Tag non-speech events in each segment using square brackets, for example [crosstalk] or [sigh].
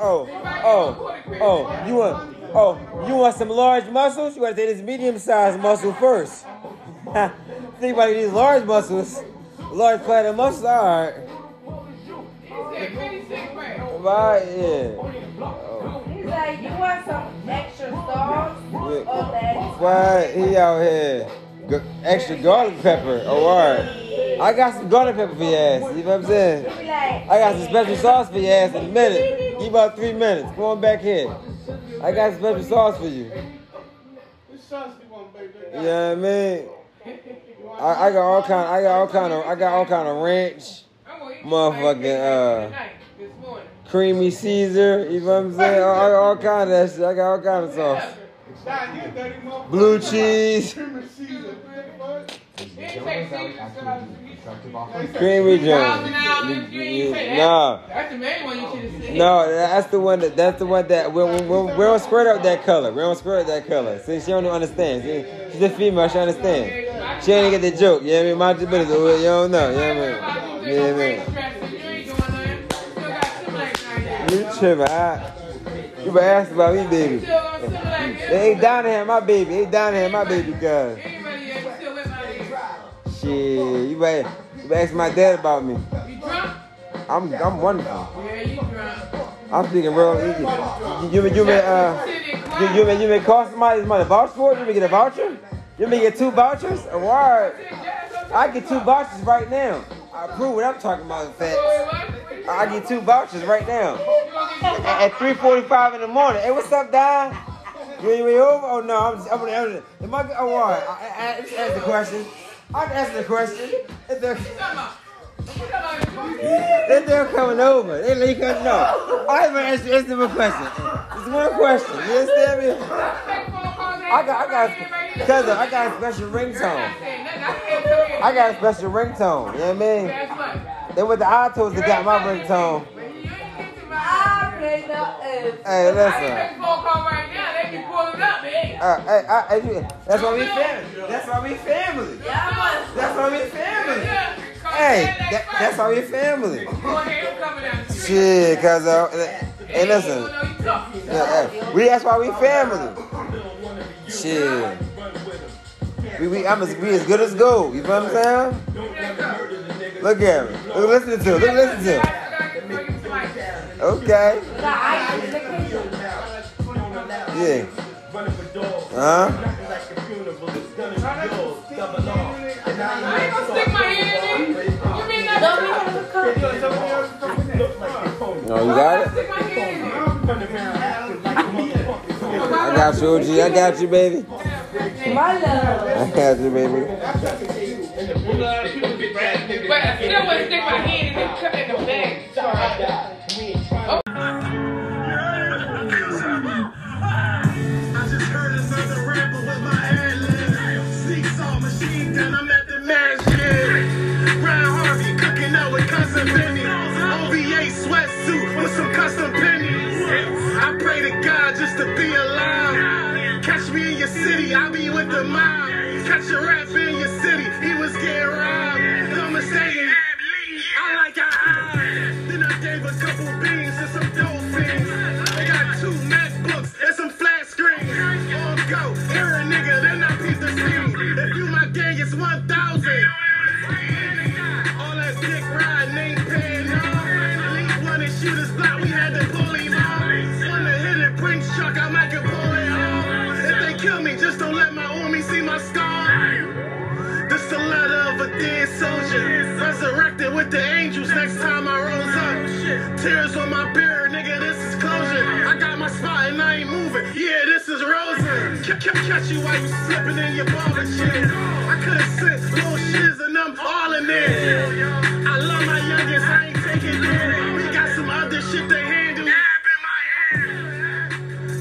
oh, oh, oh, oh, you want, oh, you want some large muscles? You want to take this medium-sized muscle first. [laughs] Think about these large muscles, large platinum muscles. All right, right, yeah. He's like, you want some extra sauce that? Why he out here? G- extra garlic pepper. Oh, all right. I got some garlic pepper for your ass. You know what I'm saying? He be like, I got some special sauce for your ass in a minute. Give about three minutes. Come on back here. I got some special sauce for you. You know what I mean? I, I got all kind. I got all kind of. I got all kind of ranch, motherfucking uh, creamy Caesar. You know what I'm saying? I got all kind of that shit. I got all kind of sauce. Blue cheese, creamy joint. No. That's the main one you should have said. No, that's the one that that's the one that we, we, we, don't squirt up that color. We don't squirt up that color. See, she don't understand. See, she's a female. She understand. She ain't get the joke. You know what I mean? Your business. You don't know. You know what I mean? You know what I mean? You tripping? I, you better ask about me, baby. They ain't down here, my baby. Ain't down here, my baby girl. Shit, you better, you better ask my dad about me. I'm I'm wonderful. Yeah, you drunk. I'm speaking real easy. You, you, you may uh you, you may you may cost somebody's money vouch for it. You may get a voucher. You may get two vouchers. A word. I get two vouchers right now. I prove what I'm talking about. In fact, I get two vouchers right now at, at 3:45 in the morning. Hey, what's up, Don? You ain't over? Oh no, I'm just, I'm, I'm, am I? Oh, all right. I, I, I, just ask the question. I can answer the question. If they're, if they're coming over, they let you come. No, I haven't answered answer my question. It's one question. You understand me? I got, I got, cousin, I got a special ringtone. I got a special ringtone. You know what I mean? They went to iTunes that got my ringtone. I play the F. Hey, listen. Uh, hey, I, I, that's why we family. That's why we family. That's why we family. Hey, that, that's why we family. Shit, cause uh, hey, listen, yeah. we that's why we family. Shit, we we I'm as, we as good as gold. You know what I'm saying? Look at me. Look, listen to him. Look, listen to him. Okay. Yeah. Huh? No, you got it. I got you, OG. I got you, baby. My love. I got you, baby. But I still want to stick my hand in the, in the bag. I the mob. Catch a rap in your city, he was getting robbed. No mistake. I like your eyes. Then I gave a couple beans and some dolphins. I got two MacBooks and some flat screens. On go, hear a nigga, then I peep the scene. If you my gang, it's 1,000. All that dick riding ain't paying off. Elite one and shooters block, we had to pull him off. On the hit and Brinks truck, I might can dead soldier. Resurrected with the angels next time I rose up. Tears on my beard, nigga, this is closure. I got my spot and I ain't moving. Yeah, this is Rosen. Ca- ca- Catch you while you slipping in your barber shit. I could've sent little shiz and I'm all in there. I love my youngest, I ain't taking it. We got some other shit to handle.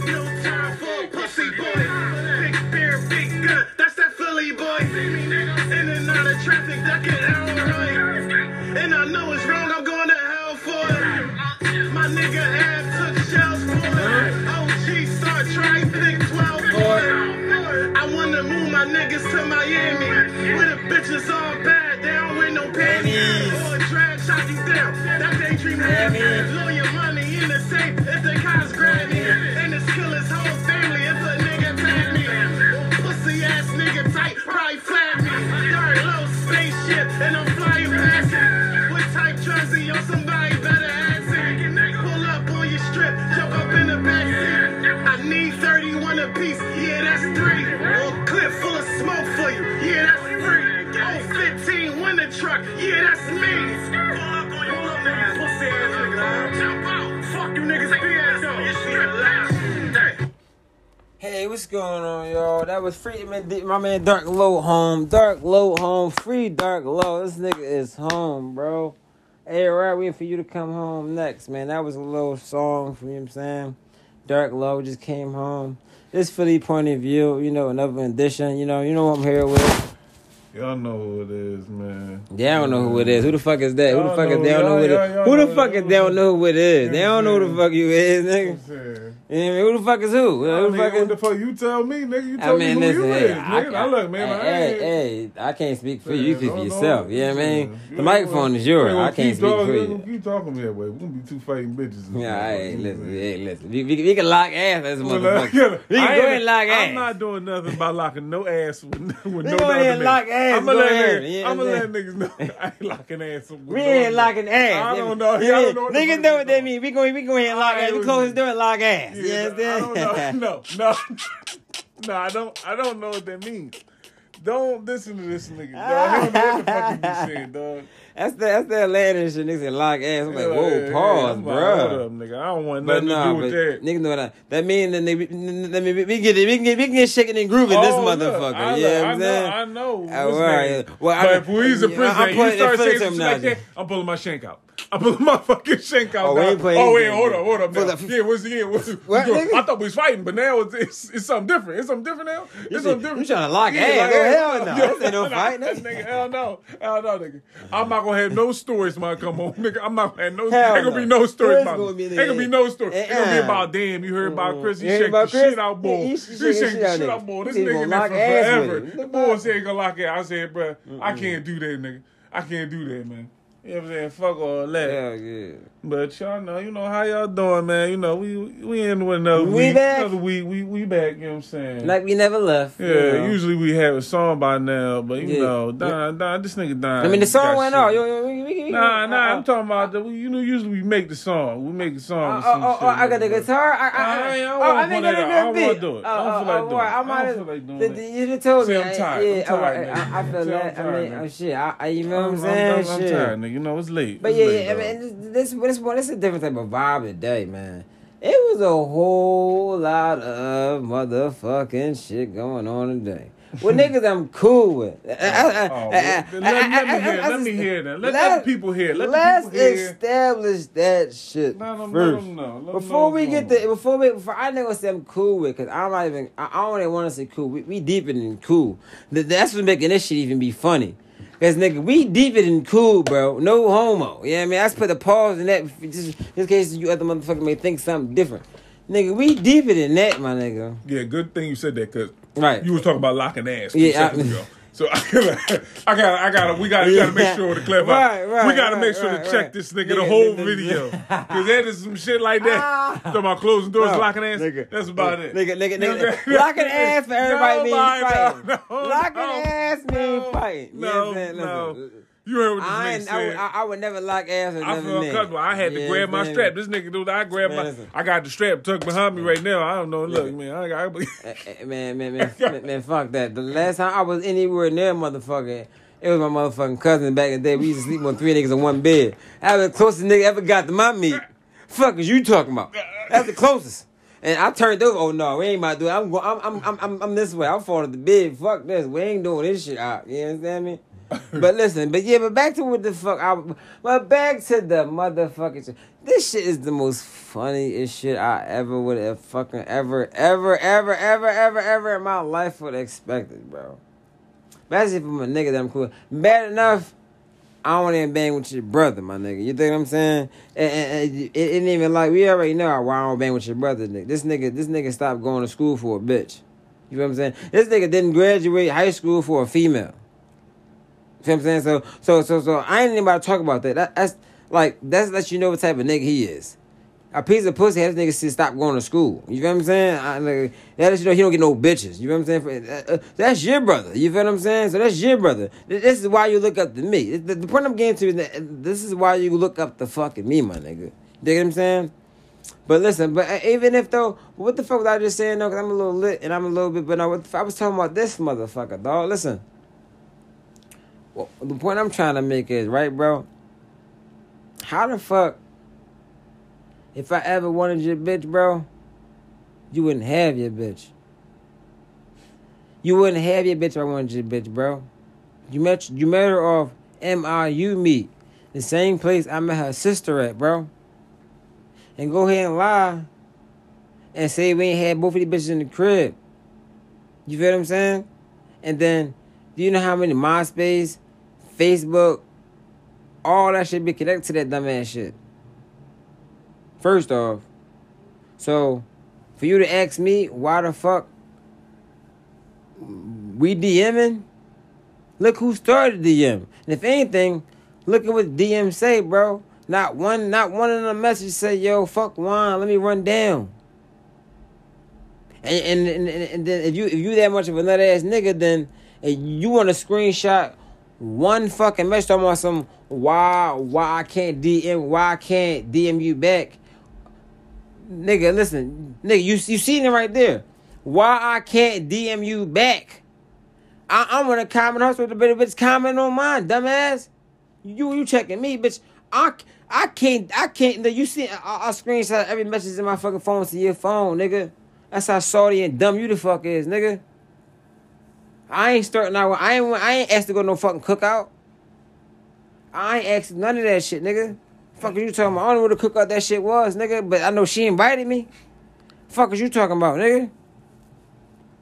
No time for a pussy boy. Big beer, big gun, that's that Philly boy. In and out of traffic. And I know it's wrong, I'm going to hell for it. My nigga Ab took shells for it. OG start trying big 12 for it. I wanna move my niggas to Miami. Where the bitches all bad, Shut down with no panties. Or drag shot down. That daydream had me. Lawyer money in the safe if the cops grab me. And it's kill his whole family if a nigga tag me. Pussy ass nigga tight, probably flat and I'm flying past it. What type are you? Somebody better ask it. Pull up on your strip, jump up in the backseat. I need 31 apiece, yeah, that's three. Or clip full of smoke for you, yeah, that's three. Oh, 15 winter truck, yeah, that's me. Pull up on your little niggas, pussy ass nigga. Jump out, fuck you niggas, though. You strip. Hey, what's going on, y'all? That was free man, my man Dark Lo home. Dark Lo home. Free Dark Lo. This nigga is home, bro. Hey, right, waiting for you to come home next, man. That was a little song from you know what I'm saying. Dark Low just came home. This Philly point of view, you know, another edition. You know, you know what I'm here with. Y'all know who it is, man. They don't know who it is. Who the fuck is that? Who the fuck is they don't know who it is? Who the fuck is they don't know who it is? They don't know who the fuck you is, nigga. What I'm? You know what I mean? Who the fuck is who? Who the Nigga, fuck what is the fuck you tell me, nigga? You I tell mean, me who listen, you hey, is, nigga. I, look, man. I hey, ain't, hey, I can't speak for you. You speak for yourself. don't- You know what I mean? yeah. The microphone is yours. Yeah, I can't speak talking- for you. Keep talking that way. We're gonna be two fighting bitches. Yeah, hey, listen, I'm hey, listen. We, we, we can lock ass as a motherfucker. We can I go ahead and lock ass. I'm not doing nothing by locking no ass with, [laughs] with no go ahead and lock ass, I'ma go let niggas- know I'ma let niggas [laughs] know I ain't locking ass. We ain't locking ass. I don't know. Yeah, Yeah, know the Niggas know what talking mean. We go, we go ahead and lock ass. We close the door and lock ass. You understand? I don't know. No, no, [laughs] no. I don't. I don't know what that means. Don't listen to this nigga. Dog. I don't know what the fuck you be saying, dog. That's the that's the Atlanta shit. Niggas lock ass. I'm like, Yeah, whoa, yeah, pause, bruh. Hold up, nigga. I don't want But nothing nah, to do with that. niggas know that. That mean that they, that mean, we get it. We can get we can get shaking and grooving this Oh, look, motherfucker. I, yeah, I I'm know, saying. I know. Uh, what's all that? right. Well, I- but if we was in yeah, prison, I'm you start saying some shit like that, I'm pulling my shank out. [laughs] I'm pulling my fucking shank out. Oh, we ain't playing oh wait, hold up, hold up. Now. the- yeah, what's the yeah, what's, What, nigga? I thought we was fighting, but now it's, it's, it's something different. It's something different now. It's You something different. you tryna lock Yeah, ass. like, Oh, hell no. yeah, This ain't no [laughs] fight, that nigga. nigga. Hell no, hell no, nigga. I'm not gonna have no stories when I come home, nigga. I'm not gonna have no. Hell Ain't gonna no. be no stories Stories about gonna be Ain't gonna be no story. Ain't gonna be Uh-uh. about damn. You heard about Chris? He shake the shit out, boy. He- He he shake shake the shit out, shit nigga. out, boy. This nigga in lock there ass for with forever. The boy said gonna lock it. I said, bro, I can't do that, nigga. I can't do that, man. You know what I'm saying? Fuck all that. Hell yeah. But y'all know, you know how y'all doing, man. You know, we we in with another week. We week. back. Another week. We we back. You know what I'm saying? Like we never left. yeah. you know. Usually we have a song by now, but you Yeah. know, Don, Don, this nigga Don. I mean, the song went shit. off. Yo, yo, we, we, Nah, nah. uh, I'm talking about the. You know, usually we make the song. We make the song. Oh, with oh, oh, shit, oh, I got the guitar. I, I, I I, oh, I it I got out. I a don't wanna beat. do it. I don't feel like doing it. I oh, oh, oh, don't feel like doing it. the- You just told See, me. I'm tired. Yeah, I, nigga. I, I feel that. I mean, shit. I, you know what I'm saying? I'm tired, nigga. You know it's late. But It's yeah, late, yeah, I mean, this this one, this is a different type of vibe today, man. It was a whole lot of motherfucking shit going on today. With [laughs] niggas I'm cool with. Oh, well, let, let me hear. Let me hear that. Let, let the people hear. Let let's the people hear. establish that shit them, first. them know. Let them Before we get the before we before I know what I'm cool with because I'm not even I, I don't even want to say cool. We, we deeper than cool. That's what's making this shit even be funny. Cause nigga, we deeper than cool, bro. No homo. Yeah, I mean, I just put a pause in that just, just in case you other motherfucker may think something different. Nigga, we deeper than that, my nigga. Yeah, good thing you said that because Right. you was talking about locking ass Yeah, I-. [laughs] So [laughs] I gotta, I gotta, I gotta, we gotta, gotta make sure to clarify. Right, right, we gotta right, make sure to check this nigga, Nigga, the whole nigga, video [laughs] because that is some shit like that. Ah. Talking about closing doors, No, locking ass. nigga. that's about it. Nigga, nigga, nigga. what I'm saying? Locking ass for everybody means fighting. no, no, Locking no, ass means fighting. No, I'm saying? no. You heard what this I, nigga ain't, I, would. I, I would never lock ass with I another feel uncomfortable. I had to Yeah, grab my man. strap. This nigga dude, I grabbed Man, my. listen. I got the strap tucked behind me right now. I don't know. Look, man, I got. Eh, eh, Man, man, man, [laughs] man, man, fuck that. The last time I was anywhere near motherfucker, it was my motherfucking cousin back in the day. We used to sleep on three niggas in one bed. That was the closest nigga ever got to my meat. Fuck is you talking about? That's the closest. And I turned over. Oh no, we ain't about to do it. I'm going. I'm, I'm, I'm, I'm, I'm this way. I'm falling to the bed. Fuck this. We ain't doing this shit out. You understand me? [laughs] but listen, but yeah, but back to what the fuck. I, but back to the motherfucking shit. This shit is the most funniest shit I ever would have fucking ever, ever, ever, ever, ever, ever in my life would have expected, bro. Especially from a nigga that I'm cool. Bad enough. I don't even bang with your brother, my nigga. You think what I'm saying? And it, it ain't even like we already know why I don't bang with your brother. Nigga. This nigga, this nigga stopped going to school for a bitch. You know what I'm saying? This nigga didn't graduate high school for a female. What I'm saying? So so so so I ain't to talk about that. that that's like that's let you know what type of nigga he is. A piece of pussy has niggas should stop going to school. You feel what I'm saying? I, like, that lets you know he don't get no bitches. You feel what I'm saying? Uh, uh, that's your brother. You feel what I'm saying? So that's your brother. This is why you look up to me. The, the point I'm getting to is that this is why you look up to fucking me, my nigga. You dig what I'm saying? But listen, but uh, even if though, what the fuck was I just saying though? Cause I'm a little lit and I'm a little bit, but no, I was talking about this motherfucker, dog. Listen, well, the point I'm trying to make is right, bro. How the fuck? If I ever wanted your bitch, bro, you wouldn't have your bitch. You wouldn't have your bitch if I wanted your bitch, bro. You met you met her off MIU meet. The same place I met her sister at, bro. And go ahead and lie and say we ain't had both of these bitches in the crib. You feel what I'm saying? And then, do you know how many MySpace, Facebook, all that shit be connected to that dumbass shit? First off, so for you to ask me why the fuck we DMing, look who started DM. And if anything, look at what DM say, bro. Not one, not one of the messages say, "Yo, fuck Waan, let me run down." And and, and, and then if you if you that much of a nut ass nigga, then you want to screenshot one fucking message talking about some why why I can't DM why I can't DM you back nigga, listen, nigga, you you seen it right there. Why I can't DM you back? I, I'm gonna comment also with a bit of bitch comment on mine, dumbass. You you checking me, bitch? I I can't I can't. You see, I, I screenshot every message in my fucking phone to your phone, nigga. That's how salty and dumb you the fuck is, nigga. I ain't starting out. I ain't I ain't asked to go to no fucking cookout. I ain't asked none of that shit, nigga. Fuck you talking about? I don't know what the cookout that shit was, nigga. But I know she invited me. Fuck is you talking about, nigga?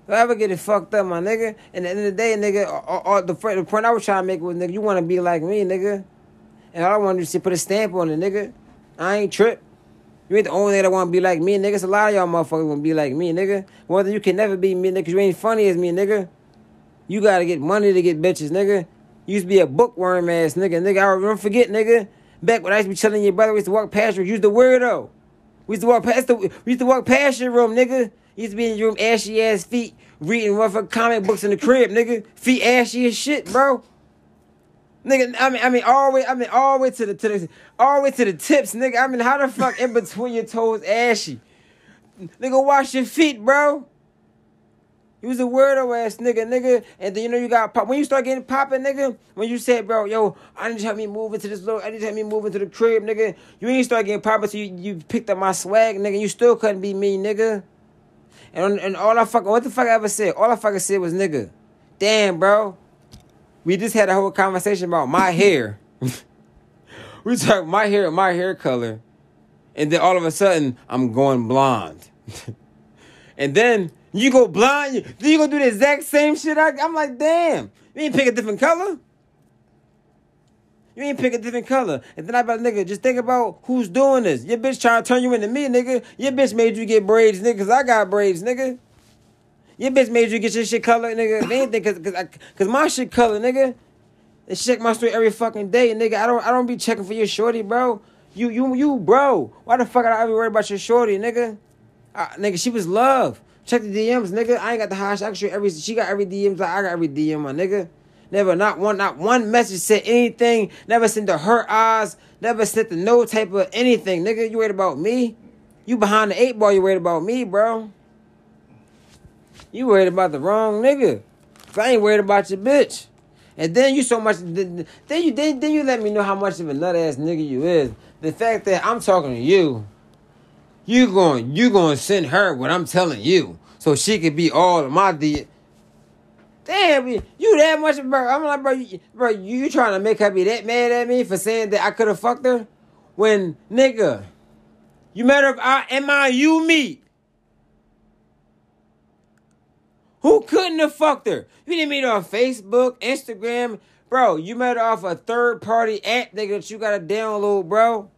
If I ever get it fucked up, my nigga. And at the end of the day, nigga, all, all, the, the point I was trying to make was, nigga, you want to be like me, nigga. And all I want to put a stamp on it, nigga. I ain't trip. You ain't the only nigga that want to be like me, nigga. It's a lot of y'all motherfuckers want to be like me, nigga. Whether you can never be me, nigga, you ain't funny as me, nigga. You gotta get money to get bitches, nigga. You used to be a bookworm ass nigga, nigga. I don't forget, nigga. Back when I used to be chilling your brother, we used to walk past you. You was the weirdo. We used to walk past the. We used to walk past your room, nigga. You used to be in your room, ashy ass feet, reading motherfucking comic books in the crib, nigga. Feet ashy as shit, bro. Nigga, I mean, I mean, all the way, I mean, all the way to the to the, all the way to the tips, nigga. I mean, how the fuck in between your toes ashy? Nigga, wash your feet, bro. You was a weirdo ass nigga, nigga. And then you know you got pop. When you start getting popping, nigga, when you said, bro, yo, I need to help me move into this little, I need to help me move into the crib, nigga. You ain't start getting popping so you, you picked up my swag, nigga. You still couldn't be me, nigga. And, and all I fucking, what the fuck I ever said? All I fucking said was nigga. Damn, bro. We just had a whole conversation about my hair. [laughs] we talked my hair, my hair color. And then all of a sudden, I'm going blonde. [laughs] and then you go blind. Then you gonna do the exact same shit. I, am like, damn. You ain't pick a different color. You ain't pick a different color. And then I about nigga, just think about who's doing this. Your bitch trying to turn you into me, nigga. Your bitch made you get braids, nigga, cause I got braids, nigga. Your bitch made you get your shit colored, nigga. If anything, cause, cause, I, cause my shit colored, nigga. They check my story every fucking day, nigga. I don't I don't be checking for your shorty, bro. You you you bro. Why the fuck I ever worry about your shorty, nigga? Uh, nigga, she was love. Check the DMs, nigga. I ain't got the hash. I actually, every she got every DMs. Like I got every DM, my nigga. Never, not one, not one message said anything. Never sent to her eyes. Never sent to no type of anything, nigga. You worried about me? You behind the eight ball. You worried about me, bro? You worried about the wrong nigga. I ain't worried about your bitch. And then you so much. Then you then, then you let me know how much of a nut ass nigga you is. The fact that I'm talking to you you going you to send her what I'm telling you so she could be all of my D. Damn, you that much, bro. I'm like, bro, you, bro, you trying to make her be that mad at me for saying that I could have fucked her? When, nigga, you met her at you meet. Who couldn't have fucked her? You didn't meet her on Facebook, Instagram. Bro, you met her off a third party app, nigga, that you gotta download, bro.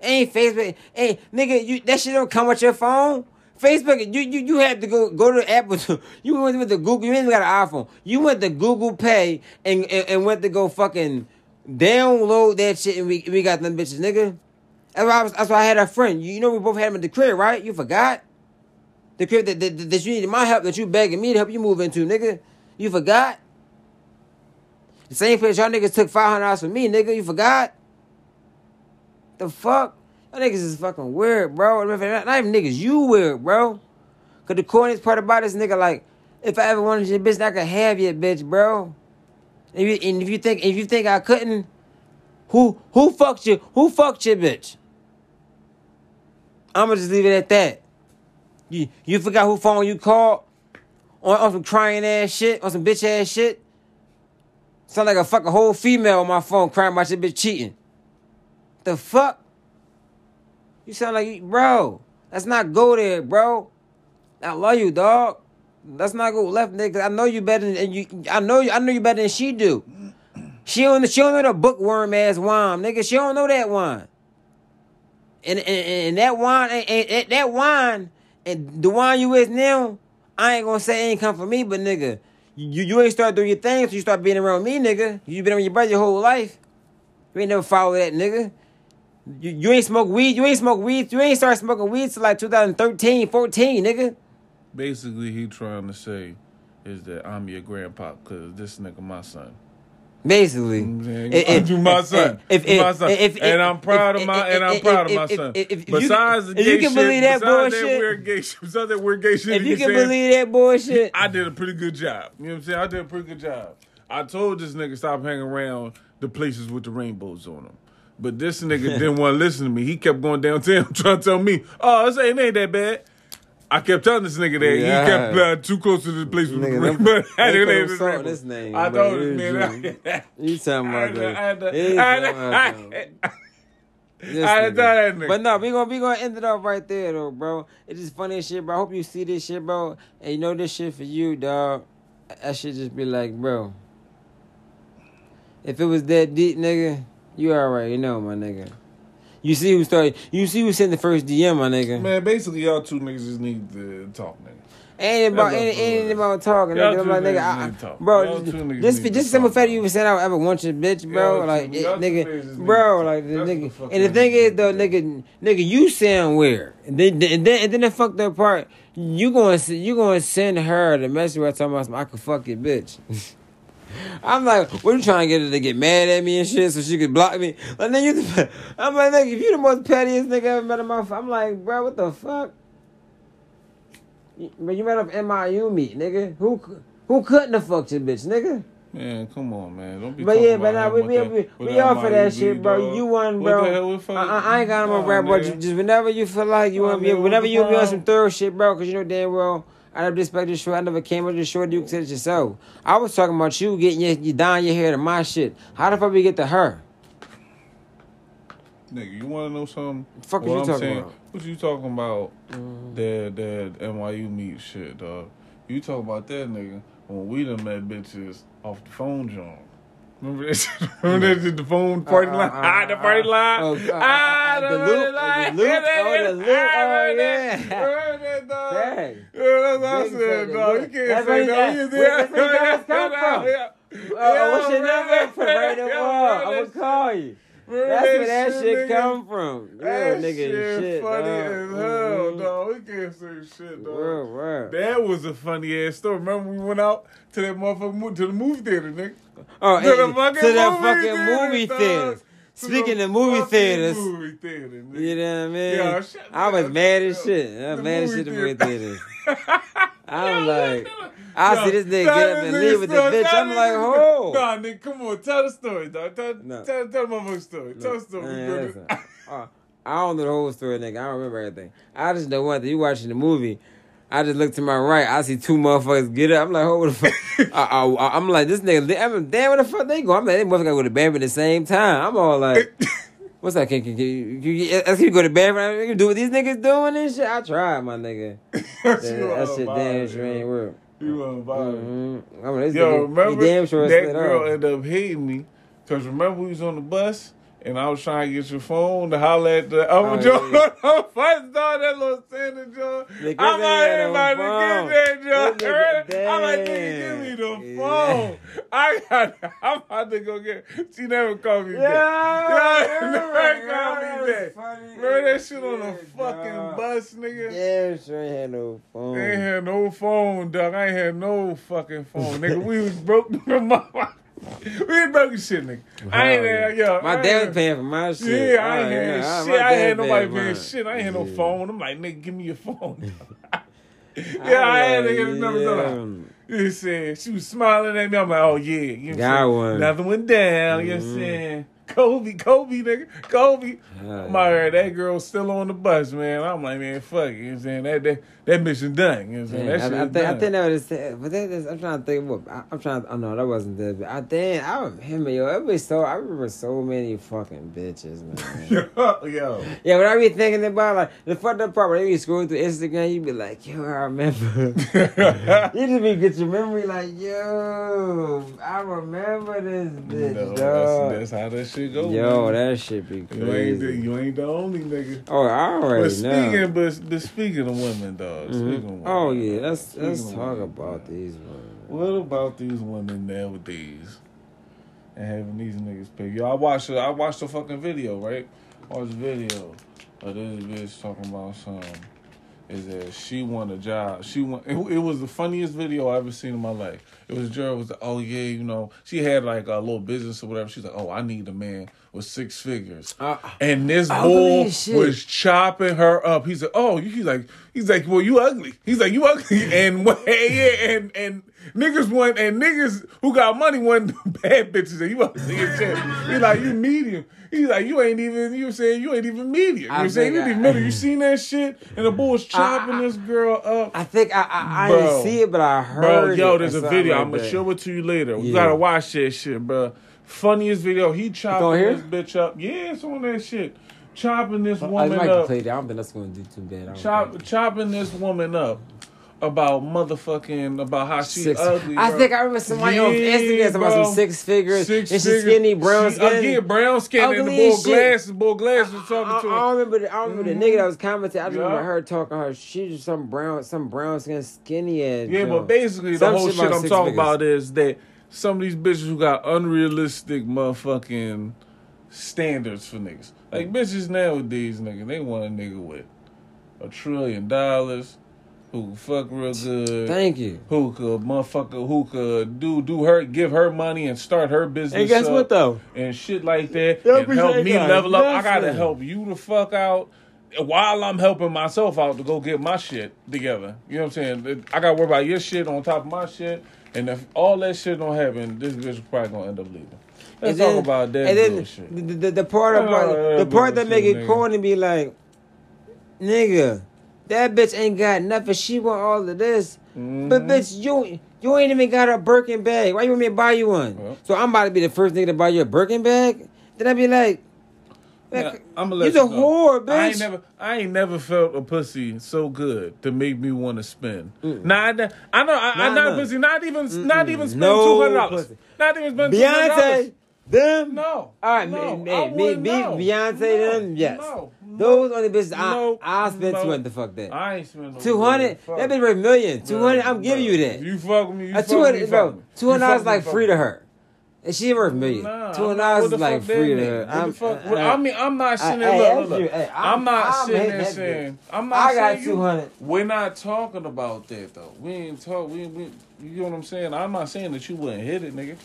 Ain't Facebook. Hey, nigga, you that shit don't come with your phone. Facebook, you you you had to go go to Apple. [laughs] You went with the Google. You ain't even got an iPhone. You went to Google Play and, and and went to go fucking download that shit, and we we got them bitches, nigga. That's why I, was, that's why I had a friend. You, you know we both had him at the crib, right? You forgot the crib that, that, that you needed my help that you begging me to help you move into, nigga. You forgot the same place y'all niggas took five hundred dollars from me, nigga. You forgot the fuck. Y'all niggas is fucking weird, bro. Not even niggas, you weird, bro. Cause the corniest part about this nigga, like, if I ever wanted your bitch, I could have your bitch, bro. And if you, and if you think if you think I couldn't, who who fucked you? Who fucked your bitch? I'ma just leave it at that. You you forgot who phone you called on, on some crying ass shit, on some bitch ass shit. Sound like a fucking whole female on my phone crying about your bitch cheating. The fuck? You sound like bro. Let's not go there, bro. I love you, dog. Let's not go left, nigga. I know you better than you. I know you. I know you better than she do. She don't. She don't know the bookworm ass Waan, nigga. She don't know that Waan. And and, and that Waan, and, and that Waan, and the wine you is now, I ain't gonna say ain't come from me, but nigga, you you ain't start doing your thing until you start being around me, nigga. You been around your brother your whole life. You ain't never follow that, nigga. You, you ain't smoke weed. You ain't smoke weed. You ain't start smoking weed till like 2013, 14, nigga. Basically, he trying to say is that I'm your grandpa because this nigga my son. Basically, You I'm saying? If- if- you my son. if- You my son. if- if- and I'm proud if- of my if- and I'm if- proud of my if- if- son. if- if you- besides the if you gay can shit, believe that besides bullshit- that weird gay shit, besides that weird gay shit, if you can saying, believe that bullshit, I did a pretty good job. You know what I'm saying? I did a pretty good job. I told this nigga stop hanging around the places with the rainbows on them. But this nigga didn't want to [laughs] listen to me. He kept going downtown [laughs] trying to tell me, "Oh, this ain't, it ain't that bad." I kept telling this nigga that Yeah. he kept uh, too close to the place with the Nigga, rainbow. them- [laughs] I didn't name salt name. this name, I bro. told this You man. Jew. I- you talking about had to- I that? had to- He I had talking to- about I- that. This I had to nigga. that nigga. But no, we gonna we gonna end it off right there though, bro. It's just funny as shit, bro. I hope you see this shit, bro. And you know this shit for you, dog. I should just be like, bro. If it was that deep, nigga, you already know, my nigga. You see who started? You see who sent the first DM, my nigga. Man, basically y'all two niggas just need to talk, nigga. Ain't about ain't, about talking, Y'all nigga. I'm like, nigga, I, talk. bro, Y'all just two niggas just just simple fact you even said I would ever want your bitch, bro. Y'all like, two- it, nigga, niggas just need bro, like, the nigga. the And the thing is, though, nigga, nigga, you sound weird. And then, and then, and then the fucked up part, you gonna you gonna send her the message with her talking about some, I could fuck your bitch. [laughs] I'm like, what are you trying to get her to get mad at me and shit so she could block me? Like, nigga, you, I'm like, nigga, if you the most pettiest nigga I ever met in my, I'm like, bro, what the fuck? But you met up MIU meet, nigga. Who who couldn't have fucked your bitch, nigga? Man, come on, man. Don't be But yeah, but nah, we we, that- we, we that all for that shit, bro. dog. You won, What bro. the hell we I, I, ain't got no more rap, bro. Just, just whenever you feel like you want to be, whenever you be on some thorough shit, bro, because you know damn well I never disrespect this show. I never came up to show. You said it yourself. I was talking about you getting your, you dyeing your hair to my shit. How the fuck we get to her? Nigga, you want to know something? Fuck what you I'm talking saying, about? What you talking about? Mm. That that NYU meet shit, dog. You talking about that nigga when we done met bitches off the phone, John. Remember that? shit? [laughs] Remember that? shit, The phone party Uh, uh, line. uh, [laughs] ah, the uh, party line. oh, uh, uh, ah, uh, the, loop, line. the loop, oh, the loop, ah, oh, yeah. [laughs] That, dog? Yeah, that's what I said, dog. You can't That's say no. You that's where you guys come from. Yeah. Uh, what's your number? Put it right yeah, in the yeah, wall. remember I'm gonna call you. Remember That's where that shit nigga? come from. Real That nigga shit, shit. funny dog. as hell, Mhm. dog. We can't say shit, dog. Real, real. That was a funny ass story. Remember we went out to that motherfucking mo- to the movie theater, nigga. Oh, To the fucking to movie fucking theater, movie theaters. Speaking of movie theaters, movie theater, you know what I mean? Shut I was mad as shit. I was mad as shit in movie theater. theaters. [laughs] I'm Yo, like, yo, I yo, see this nigga get up and leave with the bitch. I'm like, oh. Nah, nigga, come on, tell the story, dog. Tell, No. tell, tell the motherfucking story. Tell the story. Man, We good. listen, uh, I don't know the whole story, nigga. I don't remember everything. I just know one thing. You watching the movie. I just look to my right. I see two motherfuckers get up. I'm like, oh, what the fuck? [laughs] I, I, I'm like, this nigga. I'm damn, where the fuck they go? I'm like, they motherfucker go to bed at the same time. I'm all like, [laughs] what's that? Can, can, can, you, can, you, can you go to bed? You do what these niggas doing and shit? I tried, my nigga. [laughs] that That, shit damn sure ain't work. You want to vibe. Mm-hmm. I mean, Yo, nigga, remember he damn sure that girl off. ended up hating me because remember we was on the bus and I was trying to get your phone to holler at the other Oh, Joe. yeah. First dog, that little Santa Joe. Nigga, I'm out here about to get that Joe. This nigga Heard? I'm like, nigga, give me the dead. phone. I got. [laughs] I'm about to go get. She never called me Yeah, back. yeah, [laughs] never yeah, called me back. funny Remember that shit on the fucking dog. bus, nigga? Yeah, sure ain't had no phone. I ain't had no phone, dog. I ain't had no fucking phone, nigga. We was broke. [laughs] we broke as shit, nigga. I ain't had, yo. My I dad was paying for my shit. Yeah, I oh, ain't Oh, had yeah, shit. I ain't had nobody paying shit. I ain't had no Yeah. phone. I'm like, nigga, give me your phone. [laughs] yeah, I had to get his number. So like, you said she was smiling at me. I'm like, oh yeah, you know Got one. Nothing went down. You know what I'm mm-hmm. saying? Kobe, Kobe, nigga, Kobe. Yeah, I'm out that girl still on the bus, man. I'm like, man, fuck it. You know what I'm saying? That, that, that mission done. You know what I'm saying? Yeah, that I, I, think, I think that was it. But that is, I'm trying to think. What I, I'm trying. To, oh no, that wasn't that. But I think I remember. Yo, it was so. I remember so many fucking bitches, man. [laughs] Yo. yeah, when I be thinking about like the fucked up part when you be scrolling through Instagram, you be like, yo, I remember. [laughs] you just be get your memory like, yo, I remember this bitch, No, dog. that's, that's how that shit go. Yo, man. that shit be you ain't, the, crazy. you ain't the only nigga. Oh, I already But speaking, know. but, but speaking of women, dog. Speaking of women, Oh yeah, let's let's talk women, about dog. these ones. What about these women nowadays and having these niggas pay? Yo, I watched I watched the fucking video, right? I watched the video of this bitch talking about some is that she won a job. She won. It, it was the funniest video I ever seen in my life. It was Gerald was like, oh yeah, you know, she had like a little business or whatever. She's like, oh, I need a man with six figures. Uh, And this bull was chopping her up. He's like, oh, he's like, he's like, well, you ugly. He's like, you ugly, [laughs] and [laughs] yeah, and and niggas want and niggas who got money want [laughs] bad bitches, and you ugly as shit. He's like, you medium. He's like, you ain't even. You saying you ain't even media. You know what saying you I- be middle. You [laughs] seen that shit? And the bull was chopping I- this girl up. I think I I, I didn't see it, but I heard. Bro, yo, there's a video. like I'm gonna show it to you later. We Yeah. gotta watch that shit, bro. Funniest video. He chopping this bitch up. Yeah, it's on that shit. Chopping this oh, woman up. I just woman like up. play that. I don't think that's going to do too bad. Chop, chopping this woman up about motherfucking about how she's Six. ugly. I think I remember somebody on Yeah, Instagram about some six figures. Six and she's figures. skinny, brown She- skin. Again, brown skin and the Ugly bull as shit. glasses. Bull glasses was I, talking I, to I her. don't remember. The, I don't remember the nigga that mm-hmm. was commenting. I just remember her talking. Her she's just some brown, some brown skin, skinny ass. Yeah, junk. but basically the whole shit shit I'm talking figures. about is that some of these bitches who got unrealistic motherfucking standards for niggas. Like mm. bitches nowadays, nigga, they want a nigga with a trillion dollars, who fuck real good. Thank you. who could motherfucker who could do do her give her money and start her business And guess up what though? and shit like that That and help me got level up. I gotta nothing. help you the fuck out while I'm helping myself out to go get my shit together. You know what I'm saying? I gotta worry about your shit on top of my shit. And if all that shit don't happen, this bitch is probably gonna end up leaving. Let's And then- talk about that and then bullshit. The, the, the part Oh, about that the part that make it nigga. corny be like, nigga, that bitch ain't got nothing. She want all of this, but Mhm. bitch, you you ain't even got a Birkin bag. Why you want me to buy you one? Well. So I'm about to be the first nigga to buy you a Birkin bag. Then I be like, Yeah, I'ma let a you know. whore, bitch. I ain't never, I ain't never felt a pussy so good to make me want to spend. Nah, I, know, I know, I, not nah. pussy, not even, not even spend No two hundred dollars, not even spend two hundred Beyonce, dollars. them. No, All right, no, me, me, me, me. Beyonce, No, them, yes. no, Those only bitches no, I I spent no. two hundred to fuck that. I ain't spend no Two hundred, fuck. that bitch worth a million. Two hundred, Bro, I'm giving bro. you that. You fuck with me, you A fuck two with me, hundred, fuck bro. me. Two hundred You dollars fuck like free to her. And she worth a million. Nah, Two hundred dollars is like free to her. I'm, fuck- uh, well, I mean, I'm not sitting there. Look, look. Hey, I'm I'm- not I'm sitting there saying. I'm not I got you. 200. We're not talking about that though. We ain't talk. We, we you know what I'm saying. I'm not saying that you wouldn't hit it, nigga.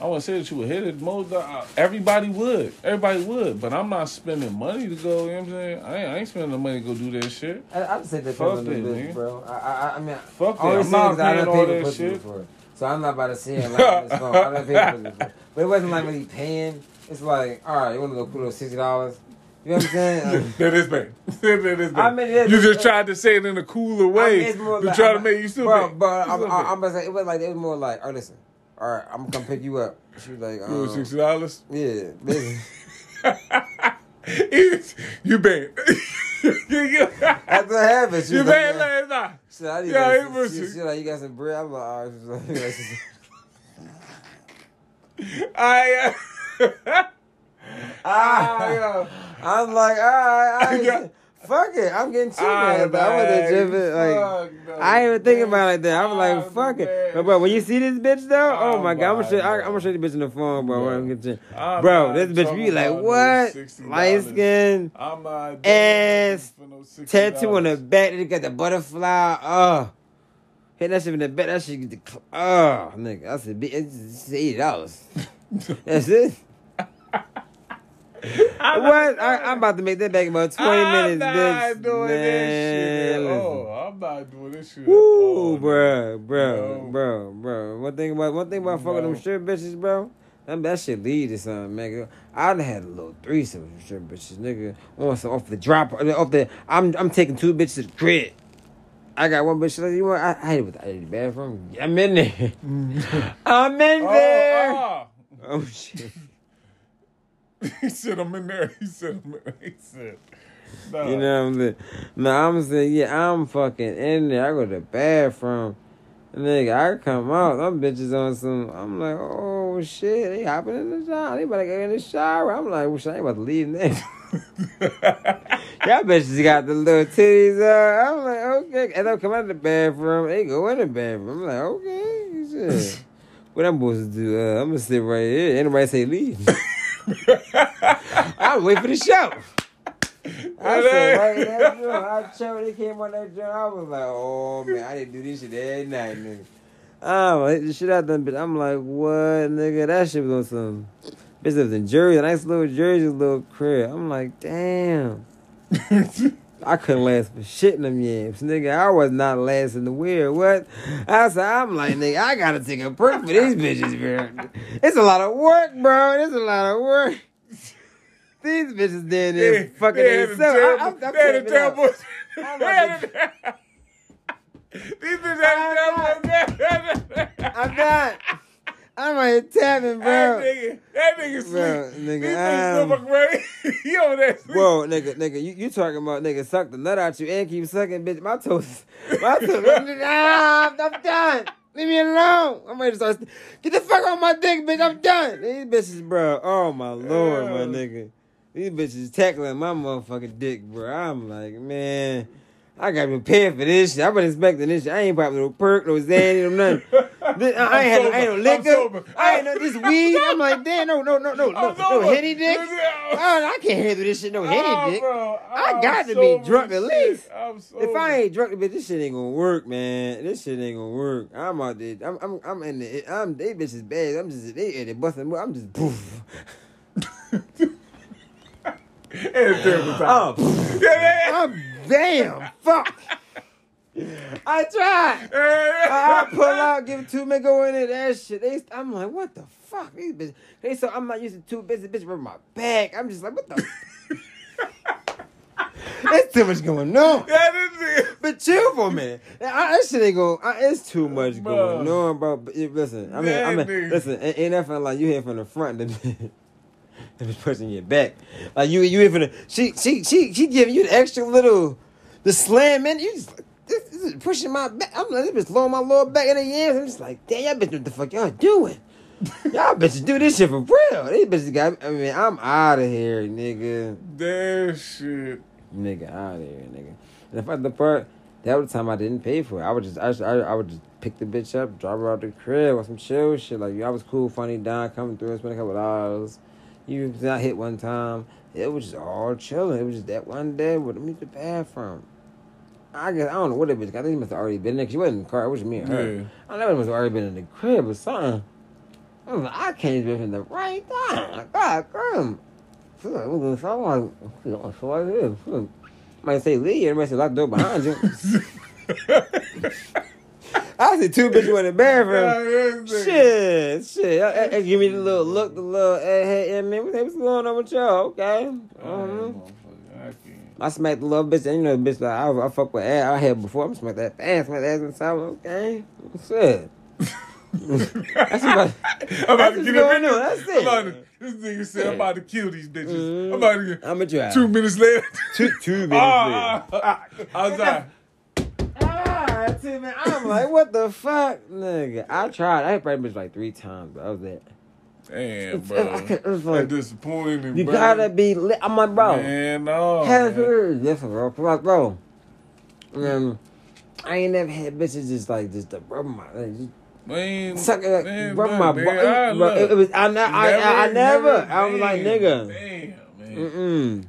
I wouldn't say that you would hit it. Most uh, everybody would. Everybody would. But I'm not spending money to go. You know what I'm saying? I ain't, I ain't spending the money to go do that shit. I, I just say that Fuck that, bitch, bro. I, I, I mean, Fuck that. I'm not paying all that pussy shit. before. So I'm not about to say it like this phone. I done paid for pussy before. [laughs] But it wasn't like really paying. It's like, all right, you want to go put little sixty dollars? You know what I'm saying? Like, [laughs] that is bad. [laughs] that is bad. I mean, you just tried to say it in a cooler I mean, way to like- try to I'm- make you stupid. But You I'm. I'm, I'm gonna say it was like it was more like, oh listen, all right, I'm gonna come pick you up. She was like, um, sixty dollars? yeah, [laughs] you bad. [laughs] you After it happened, she you was like, last night. She said, I need Yeah, was- she, she, like, you got some bread? I'm like, all right. She's [laughs] like, I. Uh, Ah, yo. I'm like, all right, I fuck it. I'm getting cheap. Ah, man. But I was man, just like, no, I ain't even thinking about it like that. I was like, fuck it. But bro, when you see this bitch though, oh, Oh, my god, I'm gonna show, I. I'm gonna you the bitch in the phone, bro. when I get you- I'm Bro, this bitch, you like what? $60. Light skin, I'm Ass, for no $60. tattoo on the back. They got the butterfly. Oh, hit that shit in the back. That shit get the cl- oh, nigga. That's a bit. It's eighty dollars. [laughs] That's it. I'm What? not I, I'm about to make that back about 20 I'm minutes, not bitch. doing Man, this shit. Oh, I'm not doing this shit. Woo, Oh, bro, bro, No. bro, bro. One thing about one thing about fucking them strip bitches, bro. That, that shit lead to something, man. I done had a little threesome with strip bitches, nigga. On some off the drop, off the. I'm I'm taking two bitches to the crib. I got one bitch. Like, you want? I, I hate it with I the bathroom. I'm in there. Mm. [laughs] I'm in Oh, there. oh. Oh shit. [laughs] he said I'm in there. He said I'm in there. He said. Nah. You know what I'm saying? No, I'm saying, yeah, I'm fucking in there. I go to the bathroom. And nigga, I come out. Them bitches on some. I'm like, oh shit, they hopping in the shower. They about to get in the shower. I'm like, well, shit, I ain't about to leave now. [laughs] Y'all bitches got the little titties. Uh, I'm like, okay. And they come out of the bathroom. They go in the bathroom. I'm like, okay, shit. [laughs] what I'm supposed to do? Uh, I'm gonna sit right here. Anybody say leave? I'm wait for the show. I said, right that joint. I chose, they came on that joint. I was like, oh man, I didn't do this shit every night, nigga. Oh, I hit the shit out them bitch. I'm like, what, nigga? That shit was on some bitch was in Jersey, a nice little Jersey little crib. I'm like, damn. [laughs] I couldn't last for shit in them yams, nigga. I was not lasting the wheel. What? I said, I'm like, nigga, I gotta take a break for these bitches, bro. It's a lot of work, bro. It's a lot of work. These bitches down there fucking themselves. I'm- I'm they had a terrible- I'm had [laughs] These bitches had a terrible. I'm done. I'm right tapping, That bro. nigga, that nigga sleep. Bro, nigga, These bitches so um, he on that sleep. Whoa, nigga, nigga, you, you talking about nigga suck the nut out you and keep sucking, bitch. My toes, my toes. [laughs] ah, I'm, I'm done. Leave me alone. I'm ready to start. Get the fuck on my dick, bitch. I'm done. These bitches, bro. Oh my lord, my nigga. These bitches tackling my motherfucking dick, bro. I'm like, man. I gotta be prepared for this shit. I've been expecting this shit. I ain't popping no perk, no Xanny, no nothing. [laughs] This- I ain't had no, I ain't no liquor. I ain't no this weed. I'm like, damn, no, no, no, no, no, no henny dick. Oh, I can't handle this shit, no henny Oh, dick. bro, I got to be drunk at least. If. I ain't drunk, bitch, this shit ain't gonna work, man. This shit ain't gonna work. I'm out there. I'm, I'm, I'm in the. I'm. They bitches bad. I'm just. They, they busting. I'm just. Poof. It's a terrible time. Oh, Yeah, yeah, I'm. Damn. Fuck. I tried. I, I [laughs] pull out, give two men go in there. That shit. They. I'm like, what the fuck? These bitches. They so I'm not used to two bitches. Bitch rub my back. I'm just like, what the. [laughs] There's too much going on. [laughs] But chill for a minute. I, that shit ain't going. I, it's too much Bruh. going on, bro. But listen, I mean, I mean, nigga. listen. Ain't ain't that like you here from the front? Was pushing your back. Like you, you the. She, she, she, she giving you the extra little, the slam in. You just this, this is pushing my back. I'm like, this bitch throwing my lower back in the yams. I'm just like, damn, y'all bitch, what the fuck y'all doing? [laughs] Y'all bitches do this shit for real. These bitches got. I mean, I'm out of here, nigga. That shit. Nigga out of here, nigga. And the fuck the part, that was the time I didn't pay for it. I would just, I, I, I would just pick the bitch up, drop her out the crib, or some chill shit. Like, I was cool, funny, down, coming through, spend a couple dollars. You got hit one time. It was just all chilling. It was just that one day with me to the bathroom. I guess I don't know what it was. I think he must have already been there. She wasn't in the car. It was just me and her. Yeah. I know it must have already been in the crib or something. I was like, I came to in the right time. God, damn. So like, I'm like, so like this. Might say Lee, everybody say lock the door behind you. [laughs] [laughs] [laughs] I see two bitches in the bathroom. Yeah, Shit, shit. Uh, give me the little look, the little, hey, hey, hey man, what's going on with y'all? Okay. Uh-huh. I smacked the little bitch, and you know the bitch like I, I fuck with ass. I had before. I'm smack that ass, smack that ass inside. Okay, [laughs] what's up? That's about, I'm about That's to get going on. That's I'm about it. to, this nigga said I'm about to kill these bitches. Mhm. I'm about to get I'm a try. two minutes later. two, two [laughs] minutes Ah, ah, ah. I was like, Two minutes. I'm like, what the fuck, nigga? I tried. I that bitch like three times, but I was that. Damn, [laughs] bro. I can't- it was like- That's disappointing. You bro. gotta be lit. I'm like, bro. Man, no. Hell, man. it's different, bro. Bro. Um, I ain't never had bitches just like just to rub my, like, just Man, suck it, man, rub my man, butt. I Bro, it, it was I, ne- I, I, I never. I was like, nigga. Damn, man. Mm-mm.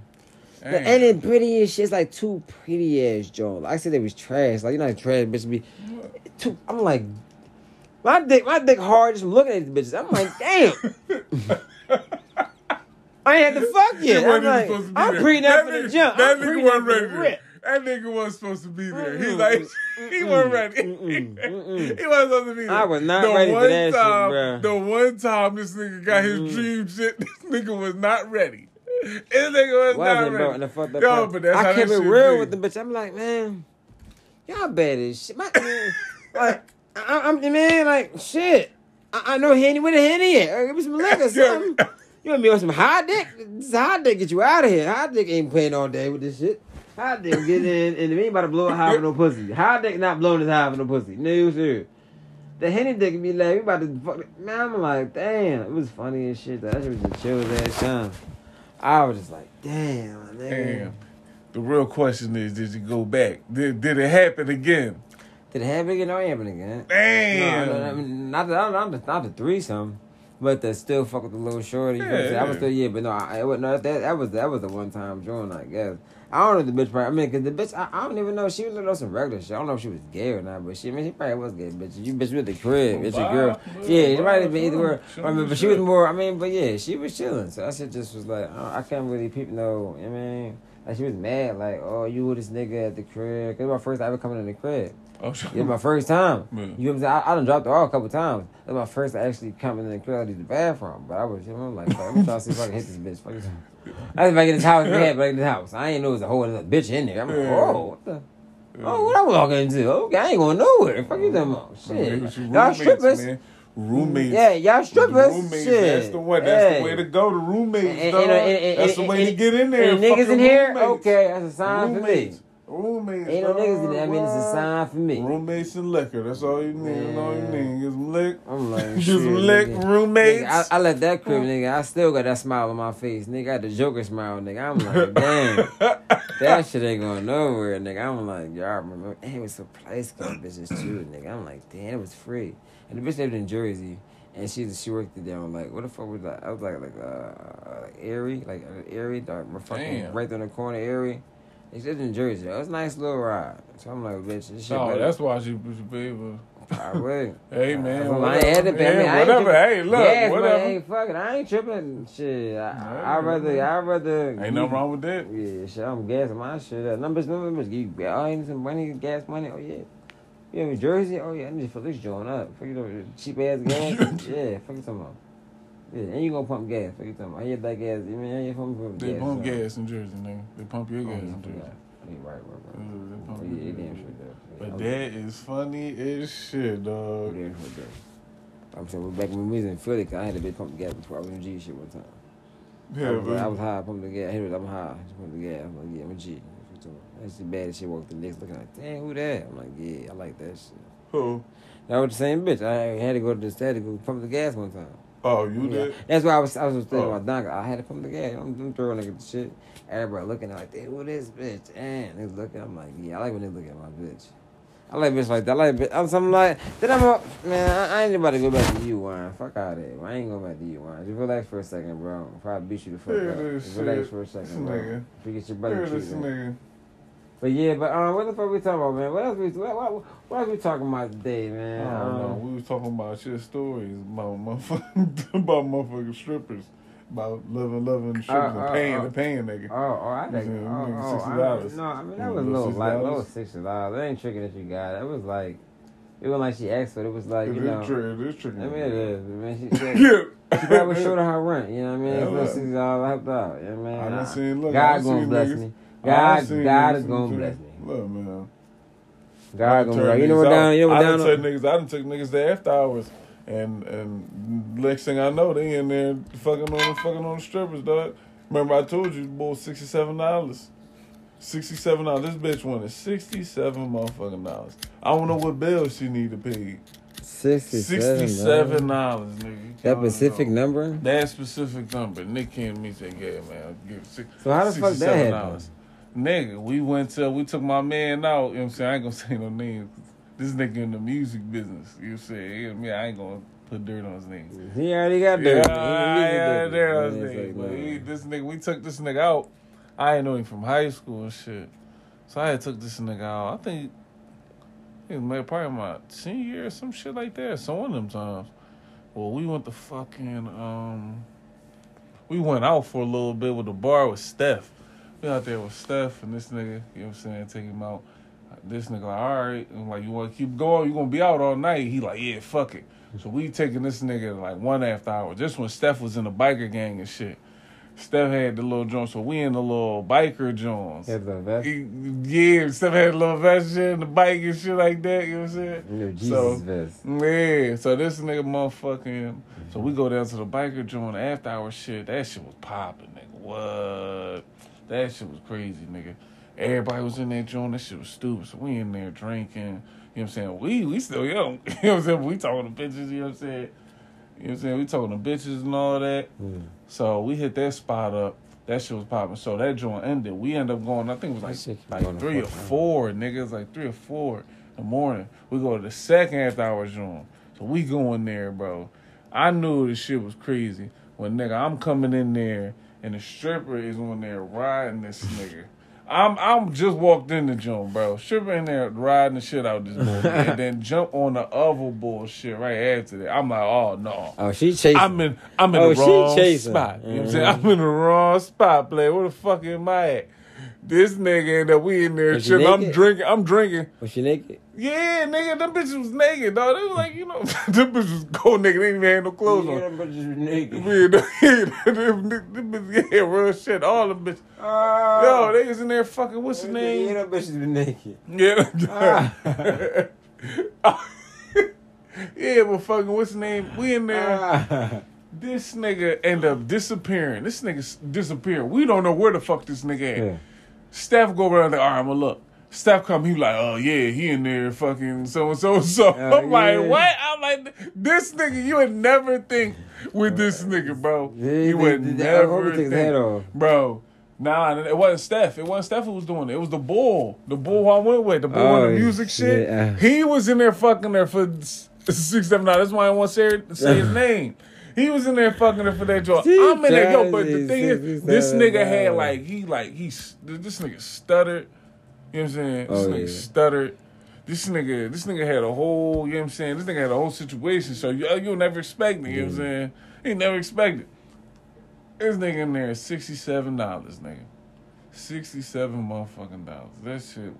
Damn. The, and it pretty as shit. It's like two pretty ass Jones. Like I said they was trash. Like you know, like trash bitches be. Too, I'm like, my dick, my dick hard just looking at these bitches. I'm like, damn. [laughs] I ain't had to fuck He yet. I'm like, to I'm pre up for the jump. That I'm nigga wasn't ready. That nigga wasn't supposed to be there. Mm-mm. like, he wasn't ready. Mm-mm. Mm-mm. [laughs] he wasn't supposed to be there. I was not the ready for one that shit, time. The one time this nigga got his Mm-mm. dream shit, [laughs] this nigga was not ready. This nigga was not Wasn't, ready. bro. And the fucked up Yo, but that's how I that kept it real be. with the bitch. I'm like, man, y'all bad as shit. My, man, [laughs] like, I, I'm the man, like, shit. I, I know Henny. with a Henny at? Give me some [laughs] liquor, or something. You want me on some high dick? This high dick get you out of here. High dick ain't playing all day with this shit. High dick get in, and about to blow a high with no pussy. High dick not blowing his high with no pussy. No, you serious. The Henny dick be like, we about to fuck. Man, I'm like, damn, it was funny as shit. That shit was a chill ass time. I was just like, damn, man. Damn. The real question is, did you go back? Did, did it happen again? Did it happen again? No, it happen again. Damn. No, no, no, not the, not the, not the threesome, but the still fuck with the little shorty. You know what I'm saying? I was still yeah, but no, I, it was, no, that that was that was the one time joint, I guess. I don't know if the bitch. Probably, I mean, cause the bitch, I, I don't even know. She was on some regular shit. I don't know if she was gay or not, but she, I mean, she probably was gay. Bitch, you bitch with the crib, it's your Wow. girl. Yeah, she wow, might have been either way. I mean, but she was more. I mean, but yeah, she was chilling. So that shit just was like, I, I can't really peep no. I mean, like she was mad, like, oh, you with this nigga at the crib. Cause it was my first time ever coming in the crib. Oh, shit. It was my first time. Yeah. You know what I'm saying? I, I done dropped the off a couple times. That was my first actually coming in the club to the bathroom. But I was, you know, I'm like, I'm trying to see if I can hit this bitch. Fuck this. I was back in this house, man, back in this house. I ain't know it was a whole other bitch in there. I'm like, oh, what the? Oh, what I walking into? Okay, I ain't going nowhere. Fuck you them? Man, Shit. Y'all roommates, strippers. man. Roommates. Yeah, y'all strippers. Roommates, Shit. that's the way. That's Hey. the way to go. The roommates, And- and- and- and- that's the and- way to get in there. and and niggas in here? roommates. Okay, that's a sign for me. Roommates. Ain't no niggas in there. I mean, it's a sign for me. Roommates and liquor. That's all you need. That's all you need. Get some lick. I'm like, [laughs] Get some lick. nigga. Roommates. Nigga, I, I left that crib, nigga. I still got that smile on my face. Nigga, I got the Joker smile, nigga. I'm like, damn. [laughs] that shit ain't going nowhere, nigga. I'm like, y'all remember? And it was some place club bitches too, nigga. I'm like, damn, it was free. And the bitch lived in Jersey, and she she worked it down. Like, what the fuck was that? I was like, like, uh, like Erie, like uh, Erie, like, fucking Damn. right there in the corner, Erie. She lived in Jersey. It was a nice little ride. So I'm like, bitch, this shit. No, better- that's why she be able. I would. [laughs] Hey man, I ain't pay. I mean, Yeah, I ain't whatever. Hey, look, Yes, whatever. Man, ain't fucking. I ain't tripping. Shit, I, I, I rather, I rather. Ain't nothing wrong with that. Yeah, shit, I'm gassing my shit up. Numbers, numbers, you, oh, I need some money, gas money. Oh yeah, you in Jersey? Oh yeah, I need to fill this joint up. Fuck you cheap ass [laughs] gas. yeah, fuck you talking about. Yeah, and you gonna pump gas. Fuck you talking about. I hit that gas. You mean I ain't pump, pump They gas. pump so. gas in Jersey, nigga. They pump your Oh, gas yeah, I in Jersey. Yeah, right, right, right. They pump yeah, your gas. sure. But that is funny as shit, dog. Yeah, for sure. I'm saying we're back when we was in Philly, 'cause I had a big pump gas before I was in G shit one time. I, Yeah, was, I was high, pumping the gas. Hey, I'm high, just pumping the gas. I'm like, yeah, I'm a G. That's the bad shit. Walked the next looking like, damn, who that? I'm like, yeah, I like that shit. who? That was the same bitch. I had to go to the had to pump the gas one time. Oh, you Yeah. did? That's why I was I was thinking Oh. about Donka. I had to pump the gas. I'm, I'm throwing nigga the shit. Everybody looking like, damn, who this bitch? And they looking. I'm like, yeah, I like when they look at my bitch. I like bitch like that. I like bitch. I'm something like then I'm a, man. I, I ain't about to go back to you, wine. Fuck out of there. I ain't going back to you, wine. Just relax for a second, bro. Probably beat you the fuck Hear up. relax shit. for a second, bro. nigga. Forget your brother Hear this nigga. But yeah, but um, what the fuck we talking about, man? What else we what, what, what else we talking about today, man? I don't know. Um, We was talking about shit stories about motherfucking [laughs] about motherfucking strippers. About loving, loving strippers Uh, and uh, paying uh. the paying nigga. Oh, oh, I think. Yeah, Oh, nigga, oh, $60. I, no, I mean that was a little like $60. little sixty dollars. That ain't tricking that you got. That was like, it wasn't like she asked for it. It was like It you is know. true. It is true. I mean it is. Man, she, [laughs] she, Yeah. she probably showed her her rent. You know what I mean? Yeah, It's look. sixty dollars helped out. You know what I mean? I done seen- look, I God done gonna seen bless niggas- me. I God, seen God is gonna bless me. Look, man. God gonna bless. You know what down? You know what I done down? took niggas. I done took niggas to after hours, and and next thing I know, they in there fucking on the fucking on the strippers, dog. Remember I told you, boy, sixty seven dollars. Sixty-seven dollars. This bitch wanted sixty-seven motherfucking dollars. I don't know what bill she need to pay. Sixty-seven. Sixty-seven dollars, nigga. That specific know. number. That specific number. Nick came to me said, "Yeah, man, I'll give six, So how the fuck that $67. Nigga, we went to we took my man out. You know what I'm saying? I ain't gonna [laughs] say no names. This nigga in the music business. You know what I'm saying? Me, I ain't gonna put dirt on his name. He already got dirt. He I really yeah, did. there was Yeah, it's nigga. like, But he, this nigga, we took this nigga out. I ain't know him from high school and shit. So I had took this nigga out. I think it was probably my senior year or some shit like that. So one of them times. Well, we went to fucking um we went out for a little bit with the bar with Steph. We out there with Steph and this nigga, you know what I'm saying, take him out. This nigga like, all right, and like you wanna keep going, you gonna be out all night. He like, yeah, fuck it. So we taking this nigga like one after hour. Just when Steph was in the biker gang and shit. Steph had the little joint, so we in the little biker joints. Had the vest. Yeah, Steph had a little vest shit and the bike and shit like that, you know what I'm saying? You Jesus So- vest. Yeah, so this nigga motherfucking. So we mm-hmm. go down to the biker joint after hour shit. That shit was popping, nigga. What? That shit was crazy, nigga. Everybody was in that joint. That shit was stupid. So we in there drinking. You know what I'm saying? We we still young. [laughs] You know what I'm saying? We talking to bitches. You know what I'm saying? You know what I'm saying? We talking to bitches and all that. Mm. So we hit that spot up. That shit was popping. So that joint ended. We end up going. I think it was like like three or four. Niggas like three or four in the morning. We go to the second after hour joint. So we go in there, bro. I knew this shit was crazy when nigga I'm coming in there and the stripper is on there riding this nigga. I'm I'm just walked in the joint, bro. Stripper in there riding the shit out this [laughs] boy, and then jump on the other bullshit right after that. I'm like, oh no. Oh, she chasing. I'm in I'm in Oh, the wrong spot. You know what I'm saying? Mhm. I'm in the wrong spot, play. Where the fuck am I at? This nigga and that we in there Was. I'm drinking. I'm drinking. Was she naked? Yeah, nigga, them bitches was naked, dog. They was like, you know, [laughs] them bitches was cold naked. They didn't even have no clothes on. Yeah, but you naked. [laughs] Yeah, them, them, them bitches, yeah, real shit. All them bitches. Yo, they was in there fucking, what's the name? Yeah, them bitches be naked. Yeah. [laughs] yeah, but fucking, what's the name? We in there. Ah. This nigga end up disappearing. This nigga disappeared. We don't know where the fuck this nigga at. Yeah. Steph go around the arm. I'm look. Steph come, he like, oh yeah, he in there fucking [laughs] so and so and so. I'm like, yeah. what? I'm like, this nigga, you would never think with this uh, nigga, bro. Yeah, you he would did- I never think, head off. bro. Nah, it wasn't Steph. It wasn't Steph who was doing it. It was the bull. The bull who I went with. The bull Oh, in the music shit. yeah. Uh. He was in there fucking there for six, seven. That's why I want to say, say his [laughs] name. He was in there fucking her for that joint. I'm in there, yo. But the thing is, this nigga had like he like he this nigga stuttered. You know what I'm saying? This Oh, nigga yeah. stuttered. This nigga, this nigga had a whole. You know what I'm saying? This nigga had a whole situation. So you you'll never expect it. You know what I'm saying? He never expected. This nigga in there is sixty seven dollars, nigga. Sixty seven motherfucking dollars. That shit.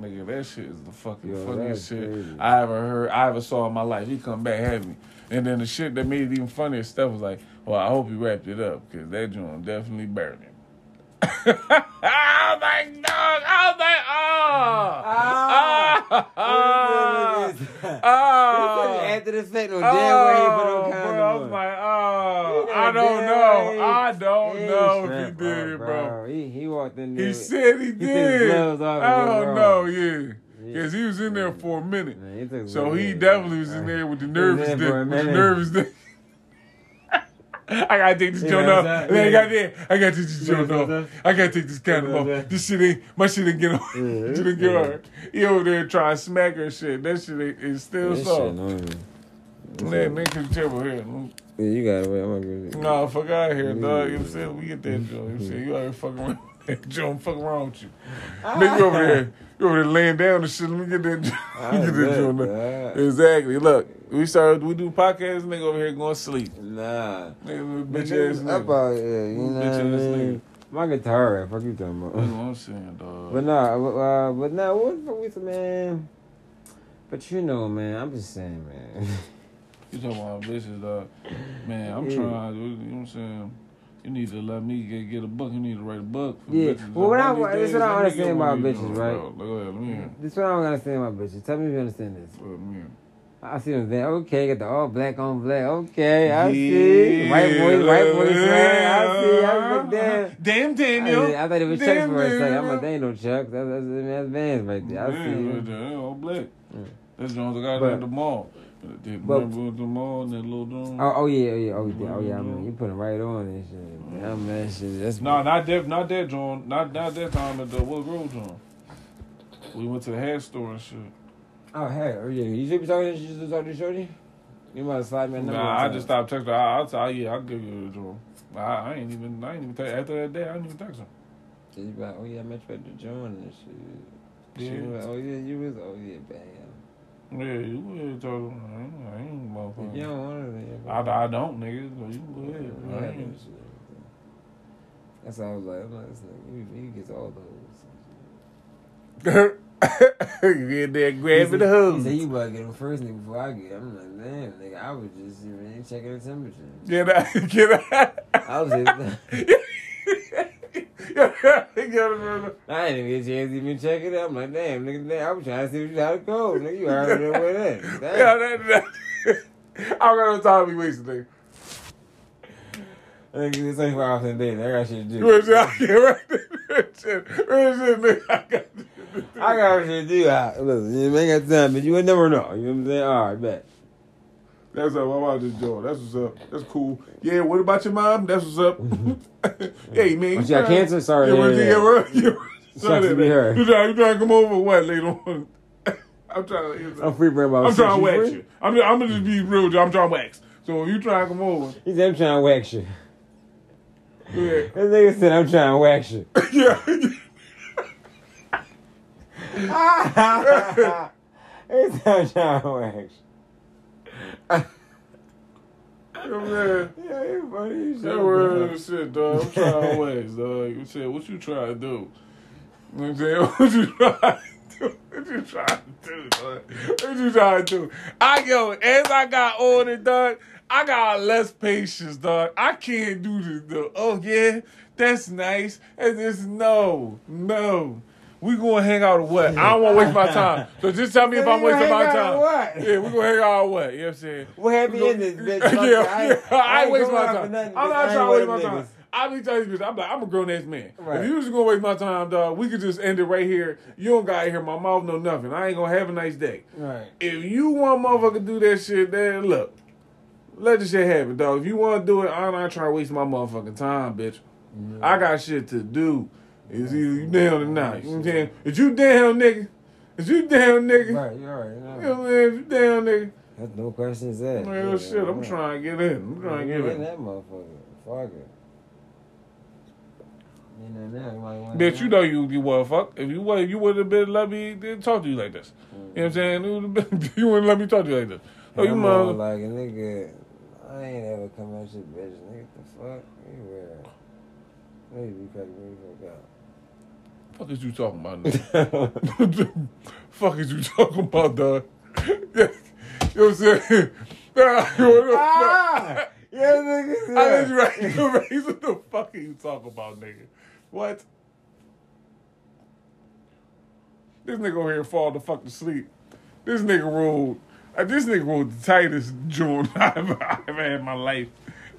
Nigga, that shit is the fucking Yo, funniest shit crazy. I ever heard, I ever saw in my life. He come back heavy. And then the shit that made it even funnier, Steph was like, well, I hope he wrapped it up, because that joint definitely burned him. [laughs] I was like, dog, I was like, oh. Ah. Ah. Ah. Ah. After the fact, no damn way he put Oh, on bro, I was like, oh, I don't know. I don't He know if he did, up, bro. He, he walked in there. He said he did. off I don't know, yeah. Because he was in there for a minute. Man, he So he in. definitely was in there with the nervous dick. With the nervous dick. [laughs] I gotta take this joint off. I gotta, I gotta take this joint off. I gotta take this condom You know what I'm off. This shit ain't, my shit ain't get on. [laughs] Yeah, It didn't get on. He over there trying to smack her shit. That shit ain't, is still That shit soft. Man, nigga, terrible here. Yeah, you got it. Wait, I'm gonna agree with you. Nah, fuck out of here, dog. You know what I'm saying? We get that [laughs] joint. You know what I'm saying? You out here fucking around joint. Fuck around with you. Nigga, you over there. You over there laying down and shit. Let me get that. [laughs] Let me get that joint. Exactly. Look, we started, we do podcasts, nigga over here going to sleep. Nah. Nigga, bitch Nigga, ass Up nigga. out here, you know Bitch ass mean? My guitar, fuck you talking That's about. what I'm saying, dog. But nah, uh, but nah, what the fuck said, man? But you know, man, I'm just saying, man. [laughs] You talking about bitches, dog. Man, I'm Yeah. trying, you know what I'm saying? You need to let me get, get a book. You need to write a book. For Yeah. Bitches. Well, what I- One of these this what I days, let me understand about bitches, right? Oh, go ahead, let me hear. this what I don't understand about bitches. Tell me if you understand this. Let me. I see them then. Okay, got the all black on black. Okay, I see. White boys, white boys. Right? I see. I was like, damn. Damn, I, Daniel. I thought it was Chucks Damn, for a second. I'm like, they ain't no Chucks. That's, that's, that's Vans right there. I see. Right there, all black. That's Jones I got But- at the mall. But- remember at the mall and that little room. Oh, oh yeah, oh yeah, oh yeah, oh yeah. I mean, you put it right on and shit. Man, shit. That's No, not that, not that John, not not that time at the Wood Grove John. We went to the hair store and shit. Oh hey, oh yeah. You should be talking. You should talk to Shorty. You might have slide me a. Nah, I just stopped texting. I, I'll tell you, yeah, I'll give you the John. I, I ain't even, I ain't even text, after that day, I didn't even text him. You like, oh yeah, I met you at the joint and shit. She Yeah. was oh yeah, you was. Oh yeah, bam. Yeah, you would tell him. I ain't, I ain't motherfucker. you don't want it, I, I don't, nigga. So you go ahead. yeah, I ain't- That's how I was like, I'm like, this nigga, he, he gets all those. [laughs] you get there He grabbing the He hose. said you about to get him first nigga before I get. him. I'm like, damn, nigga, I was just you know, checking the temperature. Get out, [laughs] get out. I was just. [laughs] I [laughs] didn't even get a chance to even check it out. I'm like, damn, nigga, damn, I was trying to see what you how to go. Nigga, you already know where that. [laughs] Yeah, that, that. [laughs] I don't got no time to be wasting, nigga. Nigga, it's 24 hours in a day. I got shit to do. Where's that? Yeah, right there. Shit. It, nigga? I got I got shit to do. Listen, you ain't got time, but you would never know. You know what I'm saying? All right, bet. That's up. I'm out this joint. That's what's up. That's cool. Yeah, what about your mom? That's what's up. Mm-hmm. [laughs] hey, man. Oh, she got cancer? Sorry Yeah, [laughs] [laughs] to hear yeah, yeah, Sucks sorry to be her. You trying, you trying to come over or what later on? I'm trying to. I'm free about I'm trying to wax free? you. I'm, I'm gonna just be real. with you. I'm trying to wax. So if you trying to come over, He said, I'm trying to wax you. yeah, This nigga said, I'm trying to wax you. yeah. he said, I'm trying to wax you. You know what I'm saying? Yeah, funny. You That shit, word shit, dog. I'm trying to [laughs] wax, dog. You said, what you trying to do? You know what I'm saying? [laughs] What you trying to do? What you trying to do, dog? What you trying to do? I, yo, as I got older, dog, I got less patience, dog. I can't do this, dog. Oh, yeah, that's nice. And this, no, no. We gonna hang out or what? I don't wanna waste my time. So just tell me if I'm wasting my out time. what? Yeah, we gonna hang out or what? You know what I'm saying? What happy ending, gonna- [laughs] bitch? Yeah. I ain't- yeah, I I ain't ain't waste my time. nothing, I'm not I trying to waste my them time. niggas. I be telling you, I'm like, I'm a grown ass man. Right. If you just gonna waste my time, dog, we could just end it right here. You don't gotta hear my mouth, no nothing. I ain't gonna have a nice day. Right. If you want motherfucker to do that shit, then look, let the shit happen, dog. If you want to do it, I'm not trying to waste my motherfucking time, bitch. I got shit to do. Is either you down or not. You know what I'm saying? If you down, nigga. If you down, nigga. Right, you already You know what I'm saying? If you down, nigga. That's no questions asked. Man, Yeah, shit, I'm right. trying to get in. I'm trying to get in in. that motherfucker. Fuck it. You know you Bitch, you know you you would fuck. If you would, if you would have been let me talk to you like this. You know what I'm saying? Mm-hmm. It would've been- [laughs] you wouldn't let me talk to you like this. Oh, you mother. like a nigga. I ain't ever come at your bitch, nigga. The fuck? You weird. Maybe you cut me the Fuck is you talking about? Nigga? fuck [laughs] out. fuck is you talking about, dog? [laughs] you know what I'm saying? [laughs] What the ah! Yeah, nigga. I did you right. You. What the fuck are you talking about, nigga? What? This nigga over here fall the fuck to sleep. This nigga rolled. Uh, this nigga rolled the tightest joint I've I've ever had in my life.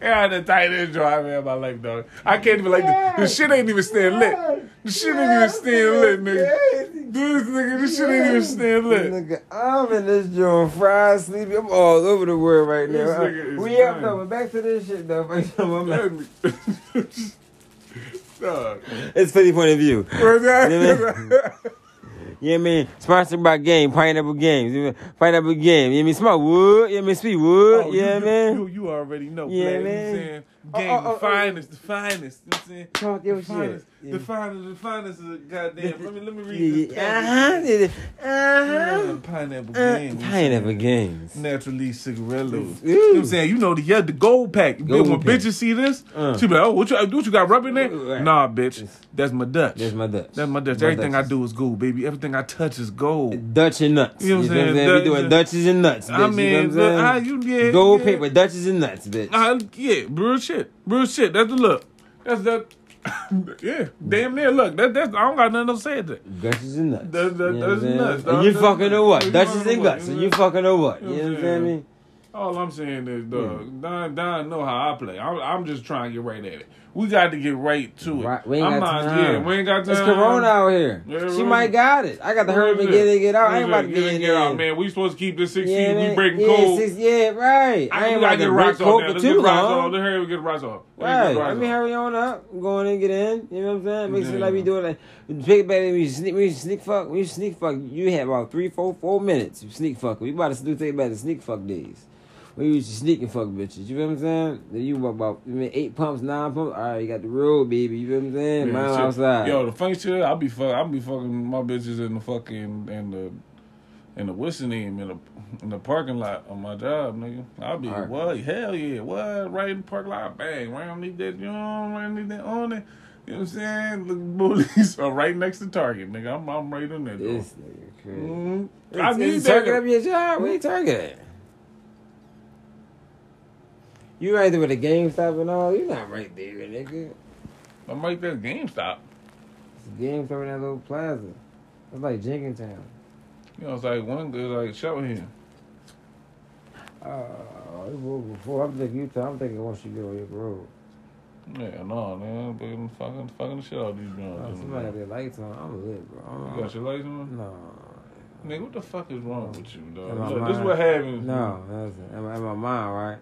Yeah, the tightest joint I've ever had in my life, dog. I can't even like the, the shit ain't even staying lit. The shit ain't even staying lit, nigga. This nigga, this shit ain't even staying lit. Nigga, I'm in this joint, fried, sleepy. I'm all over the world right now. Nigga is we up fine. though, but back to this shit though. [laughs] I'm like- [laughs] Dog. it's 50 point of view. [laughs] Where's that? Yeah, Yeah, man. Sponsored by Game, Pineapple Games. You know, Pineapple Game. You know, me Smart Wood. You know, me Sweet Wood. Oh, yeah, you. You, you already know, Yeah, Black. You know what man. Saying? Oh, Game, oh, oh, the oh. finest, the finest. You know what I'm saying? Talk your the finest, shit. The finest, the finest of the goddamn. Let me, let me read Yeah, this. yeah. Uh-huh. Uh, Uh-huh. pineapple Uh, game. Pineapple Games. Naturally cigarillos. You know what I'm saying? You know the yeah, the gold pack. Gold when pack. bitches see this, Uh. she be like, oh, what you, what you got rub in there? Right. Nah, bitch. That's my Dutch. That's my Dutch. That's my Dutch. My Everything. I do is gold, baby. Everything I touch is gold. Dutch and nuts. You know what I'm saying? We doing Dutches and nuts, bitch. I mean, you know what I'm I, you, yeah, Gold yeah. paper, Dutches and nuts, bitch. Uh, yeah, real shit. Real shit. That's the look. That's that. [coughs] yeah, damn near. Look, that, that's I don't got nothing to say to that. Dutches and nuts. That- that- You know that's nuts, And you fucking know what? fucking and guts. And you fucking know what? You know what I'm saying? All I'm saying is, dog, hmm. Don, Don know how I play. I'm, I'm just trying to get right at it. We got to get right to it. Right, we ain't I'm got not, time. Yeah, we ain't got time. It's Corona out here. Yeah, she really. might got it. I got to hurry up and get in, get out. I ain't about to get get in, in get out, man. We supposed to keep this 16. Yeah, we man. breaking yeah, code. six, yeah, right. I, I ain't about got to get rocks off now. Let's get rocks off. Let's hurry up and get rocks off. Right. get rocks I mean, off. hurry on up. Go on and get in. You know what I'm saying? Make sure Yeah. like we doing that. Big baby, we sneak, we sneak fuck, we sneak fuck. You had about three, four, four minutes. You sneak fuck. We about to do take back the sneak fuck days. We used to sneak and fuck bitches. You feel what I'm saying? Then you about, about you mean, eight pumps, nine pumps. All right, you got the road, baby. You feel what I'm saying? Yeah, shit. outside. Yo, the funny shit, I'll be fuck, I'll be fucking my bitches in the fucking in the in the what's the name in the in the parking lot on my job, nigga. I'll be Alright. what? Hell yeah, what? Right in the parking lot, bang. Right on need that, you know, right need that on it. You know what I'm saying? The [laughs] bullies are right next to Target, nigga. I'm I'm right in there. this nigga crazy. Mhm. It's, I need it's target up your job. Where you target at? You right there with the GameStop and all. You not right there, nigga. I'm right there, at GameStop. It's GameStop in that little plaza. It's like Jenkintown. You know, it's like one good like show here. Oh, it before. I'm thinking Utah. I'm thinking once you get on your road. Yeah, no, man. Fucking, fucking, fucking the shit out of these Oh, somebody got their lights on. I'm lit, bro. I'm, You got your lights on? no. Nigga, what the fuck is wrong with you, dog? Look, this is what happens. No, that's in my, in my mind, right?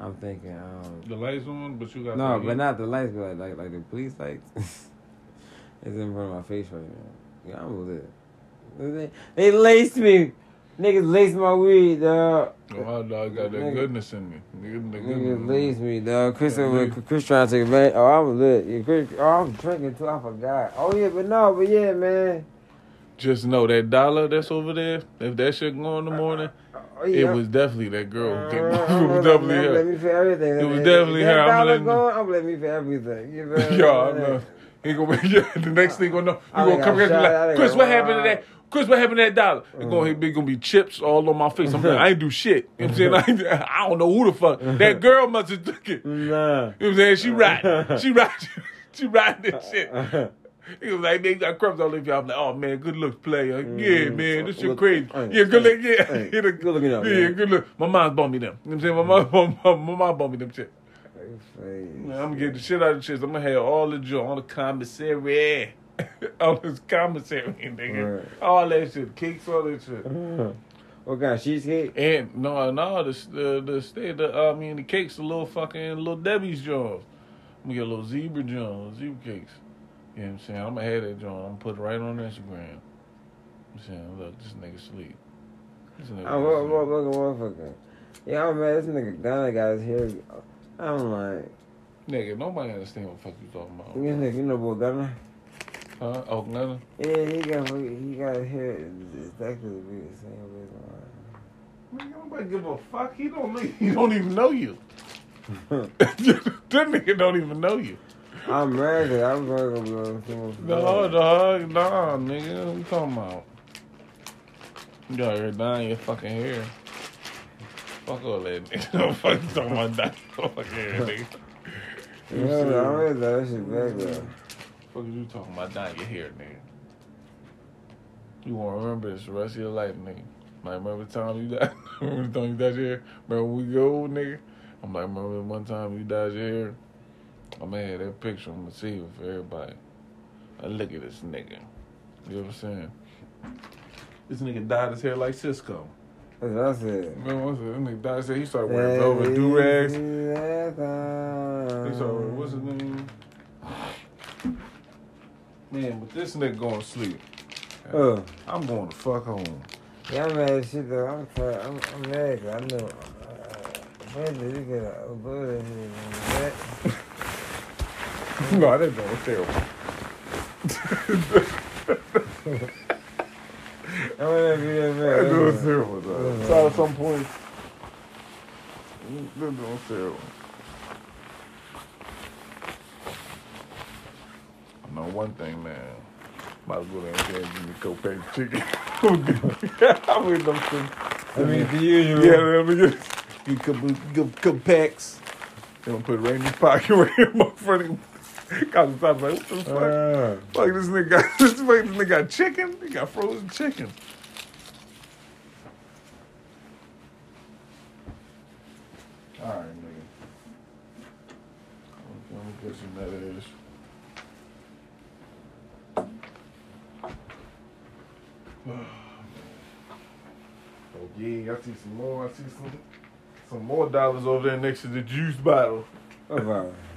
I'm thinking, um, The lights on, but you got no, but not the lights, but like like, like the police lights. [laughs] it's in front of my face right now. Yeah, I'm lit. They, they laced me. Niggas laced my weed, dog. Oh, my dog got that Nigga. goodness in me. Nigga, the Niggas laced me, dog. Chris, Yeah, over. Chris trying to take advantage. Oh, I'm lit. Yeah, Chris, oh, I'm drinking too. I forgot. Oh yeah, but no, but yeah, man. Just know that dollar that's over there, if that shit go in the morning, Oh, Oh, yeah. it was definitely that girl. Uh, [laughs] it was definitely I'm gonna let her. me for everything. It was definitely that her. I'm letting- going, I'm letting me for everything. You? Yo, I know. He gonna [laughs] the next thing gonna know, you gonna come here and be like, Chris, what happened to that? Chris, what happened to that dollar? It's Mm. gonna uh-huh. be gonna be chips all on my face. I'm like, uh-huh. I ain't do shit. You know what I'm saying? Uh-huh. [laughs] I, I don't know who the fuck. That girl must have took it. You know Nah. what I'm saying? She riding. She riding. She riding this shit. He was like, you got crumbs all over you. I'm like, oh man, good looks, player. Mm-hmm. Yeah, man, this shit Look- crazy. hey, Yeah, good look. Yeah, hey, [laughs] good looking out, Yeah, man. good look. My mom's bought me them. You know what I'm saying? My mom, [laughs] my mom, my mom bought me them shit. Man, I'm gonna get the shit out of the shit. I'm gonna have all the joint, all the commissary, [laughs] all this commissary, nigga, Right. all that shit, cakes, all that shit. What kind of cheesecake? And no, no, the the the state, the I uh, mean, the cakes, the little fucking little Debbie's joints. I'm gonna get a little zebra joint, zebra cakes. You know what I'm saying? I'm gonna have that joint. I'm gonna put it right on Instagram. I'm saying, look, this nigga sleep. This nigga I'm what, sleep. what, what, motherfucker. Yeah, I'm mad. This nigga Ghana got his hair. I'm like, Nigga, nobody understand what the fuck you talking about. this nigga, you know what Ghana? Huh? Oh, nothing. Yeah, he got he got his hair exactly the same reason Man, nobody give a fuck. He don't. [laughs] He don't even know you. [laughs] [laughs] that nigga don't even know you. I'm 'cause I'm to go to No, dog, nah, nigga. What you talking about? You got your dyeing your fucking hair. Fuck all that, nigga. [laughs] fuck you talking about dyeing your fucking hair, nigga. [laughs] You Yeah, I serious? always thought that shit back though. Fuck you talking about dyeing your hair, nigga? You won't remember this the rest of your life, nigga. Like, remember the time you died? [laughs] remember the time you dyed your hair? Remember when we go, nigga? I'm like, remember the one time you dyed your hair? I'm gonna have that picture. I'm gonna see it for everybody. Now look at this nigga. You know what I'm saying? This nigga dyed his hair like Sisqó. That's what I said. Remember what I said? This nigga dyed his hair. He started wearing velvet do-rags. He He started wearing, what's his name? Man, but this nigga going to sleep. Oh. I'm going to fuck home. Yeah, I'm mad as shit though. I'm tired. I'm, I'm mad 'cause I know. Uh, when did you get a bullet in that? No, was terrible. I wanna be that That mad. terrible, dog. So at some point, that was terrible. I know one thing, man. Might as well go there and give me a couple packs of chicken. I'm with them things. I mean, the usual. Yeah, let me get, get a couple, couple, couple packs. Then I'll put it right in his pocket, [laughs] right in my front. [laughs] Cause stop like, what the fuck? Uh, Fuck this nigga got [laughs] this, fuck, this nigga got chicken. He got frozen chicken. All right, nigga. Let me get some that is. [sighs] Oh yeah, I see some more. I see some some more dollars over there next to the juice bottle.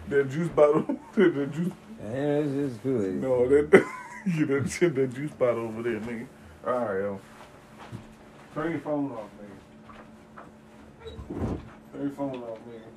That juice bottle. [laughs] that juice. Yeah, it's, it's good. No, that [laughs] you that that juice bottle over there, nigga. All right, yo. Turn your phone off, nigga. Turn your phone off, nigga.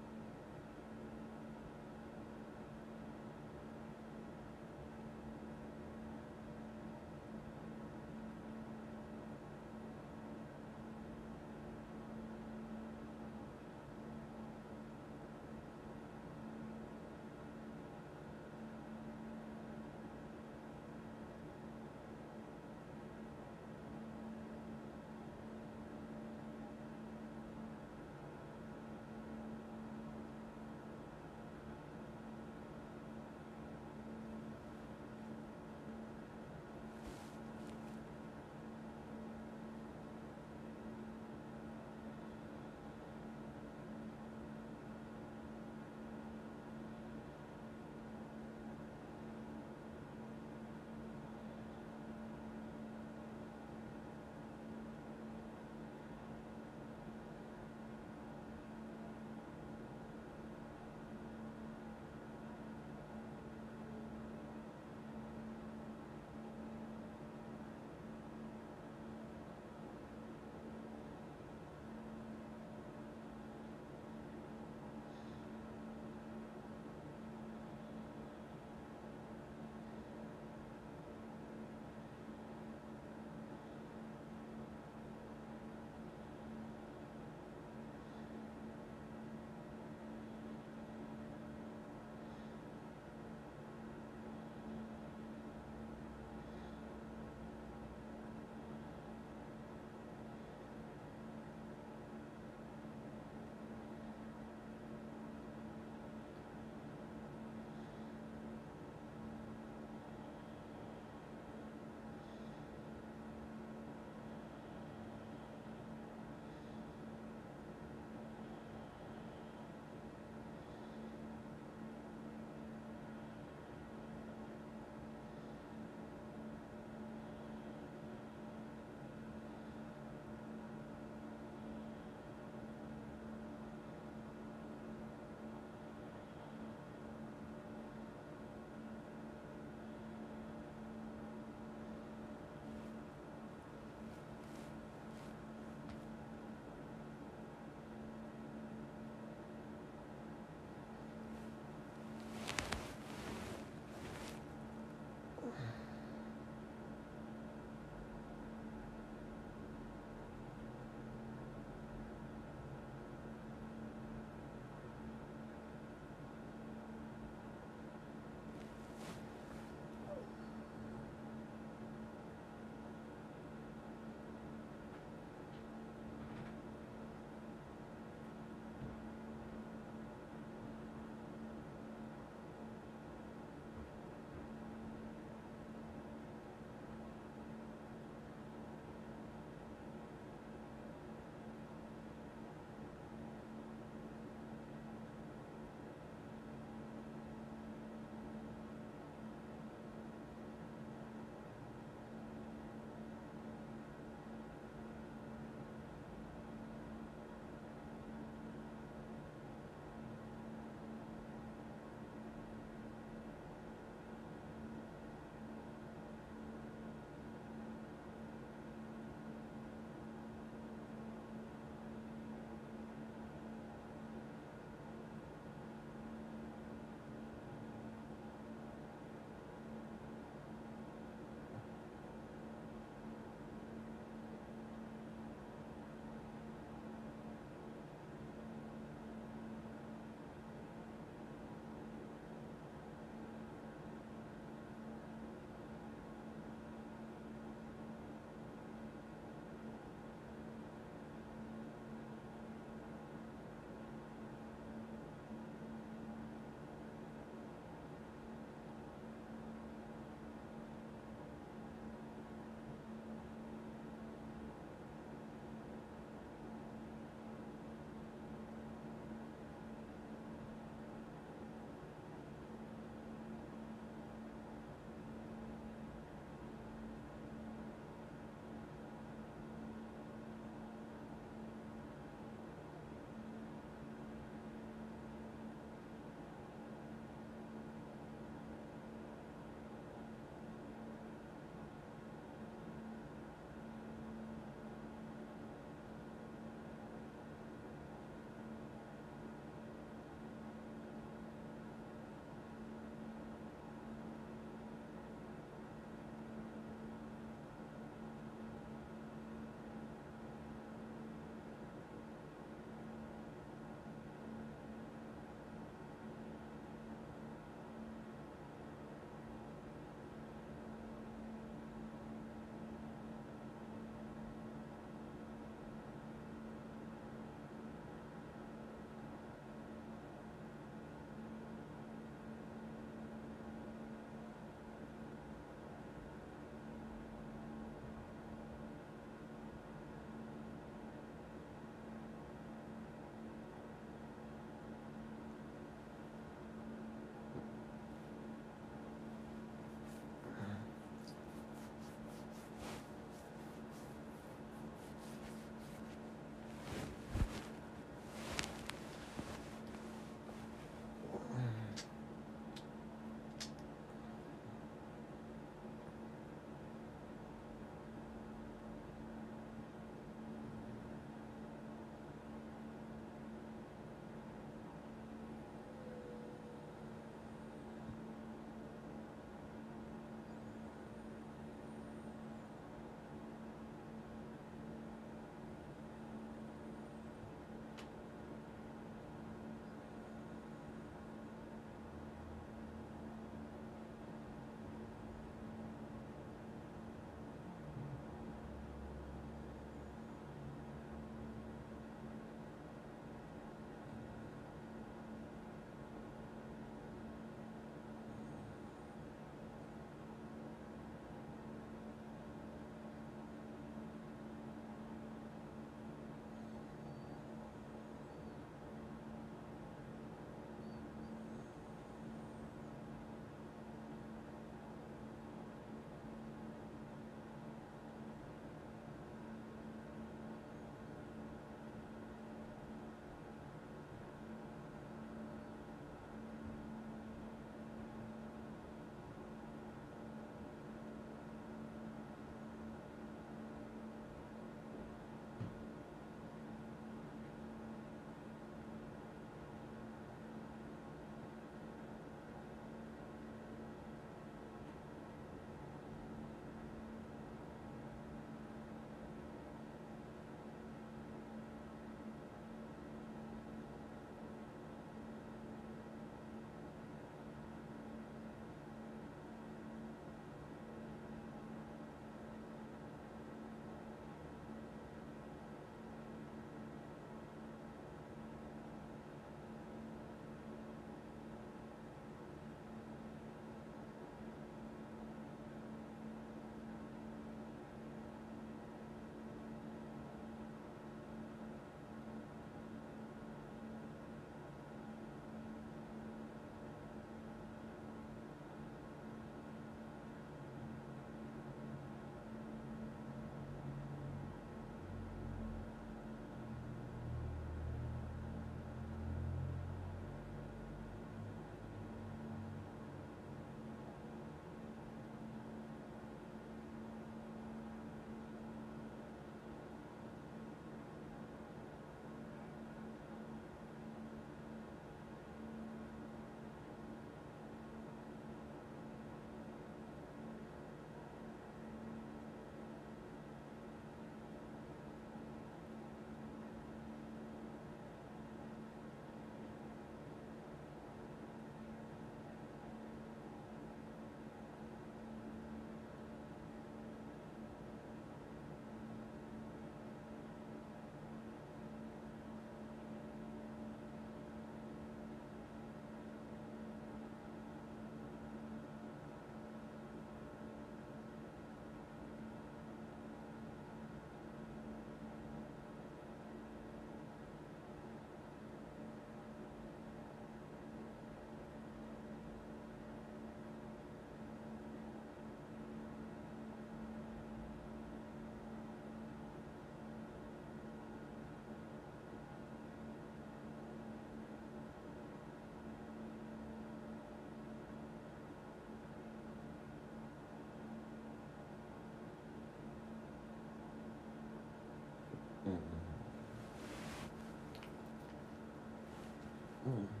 Yeah.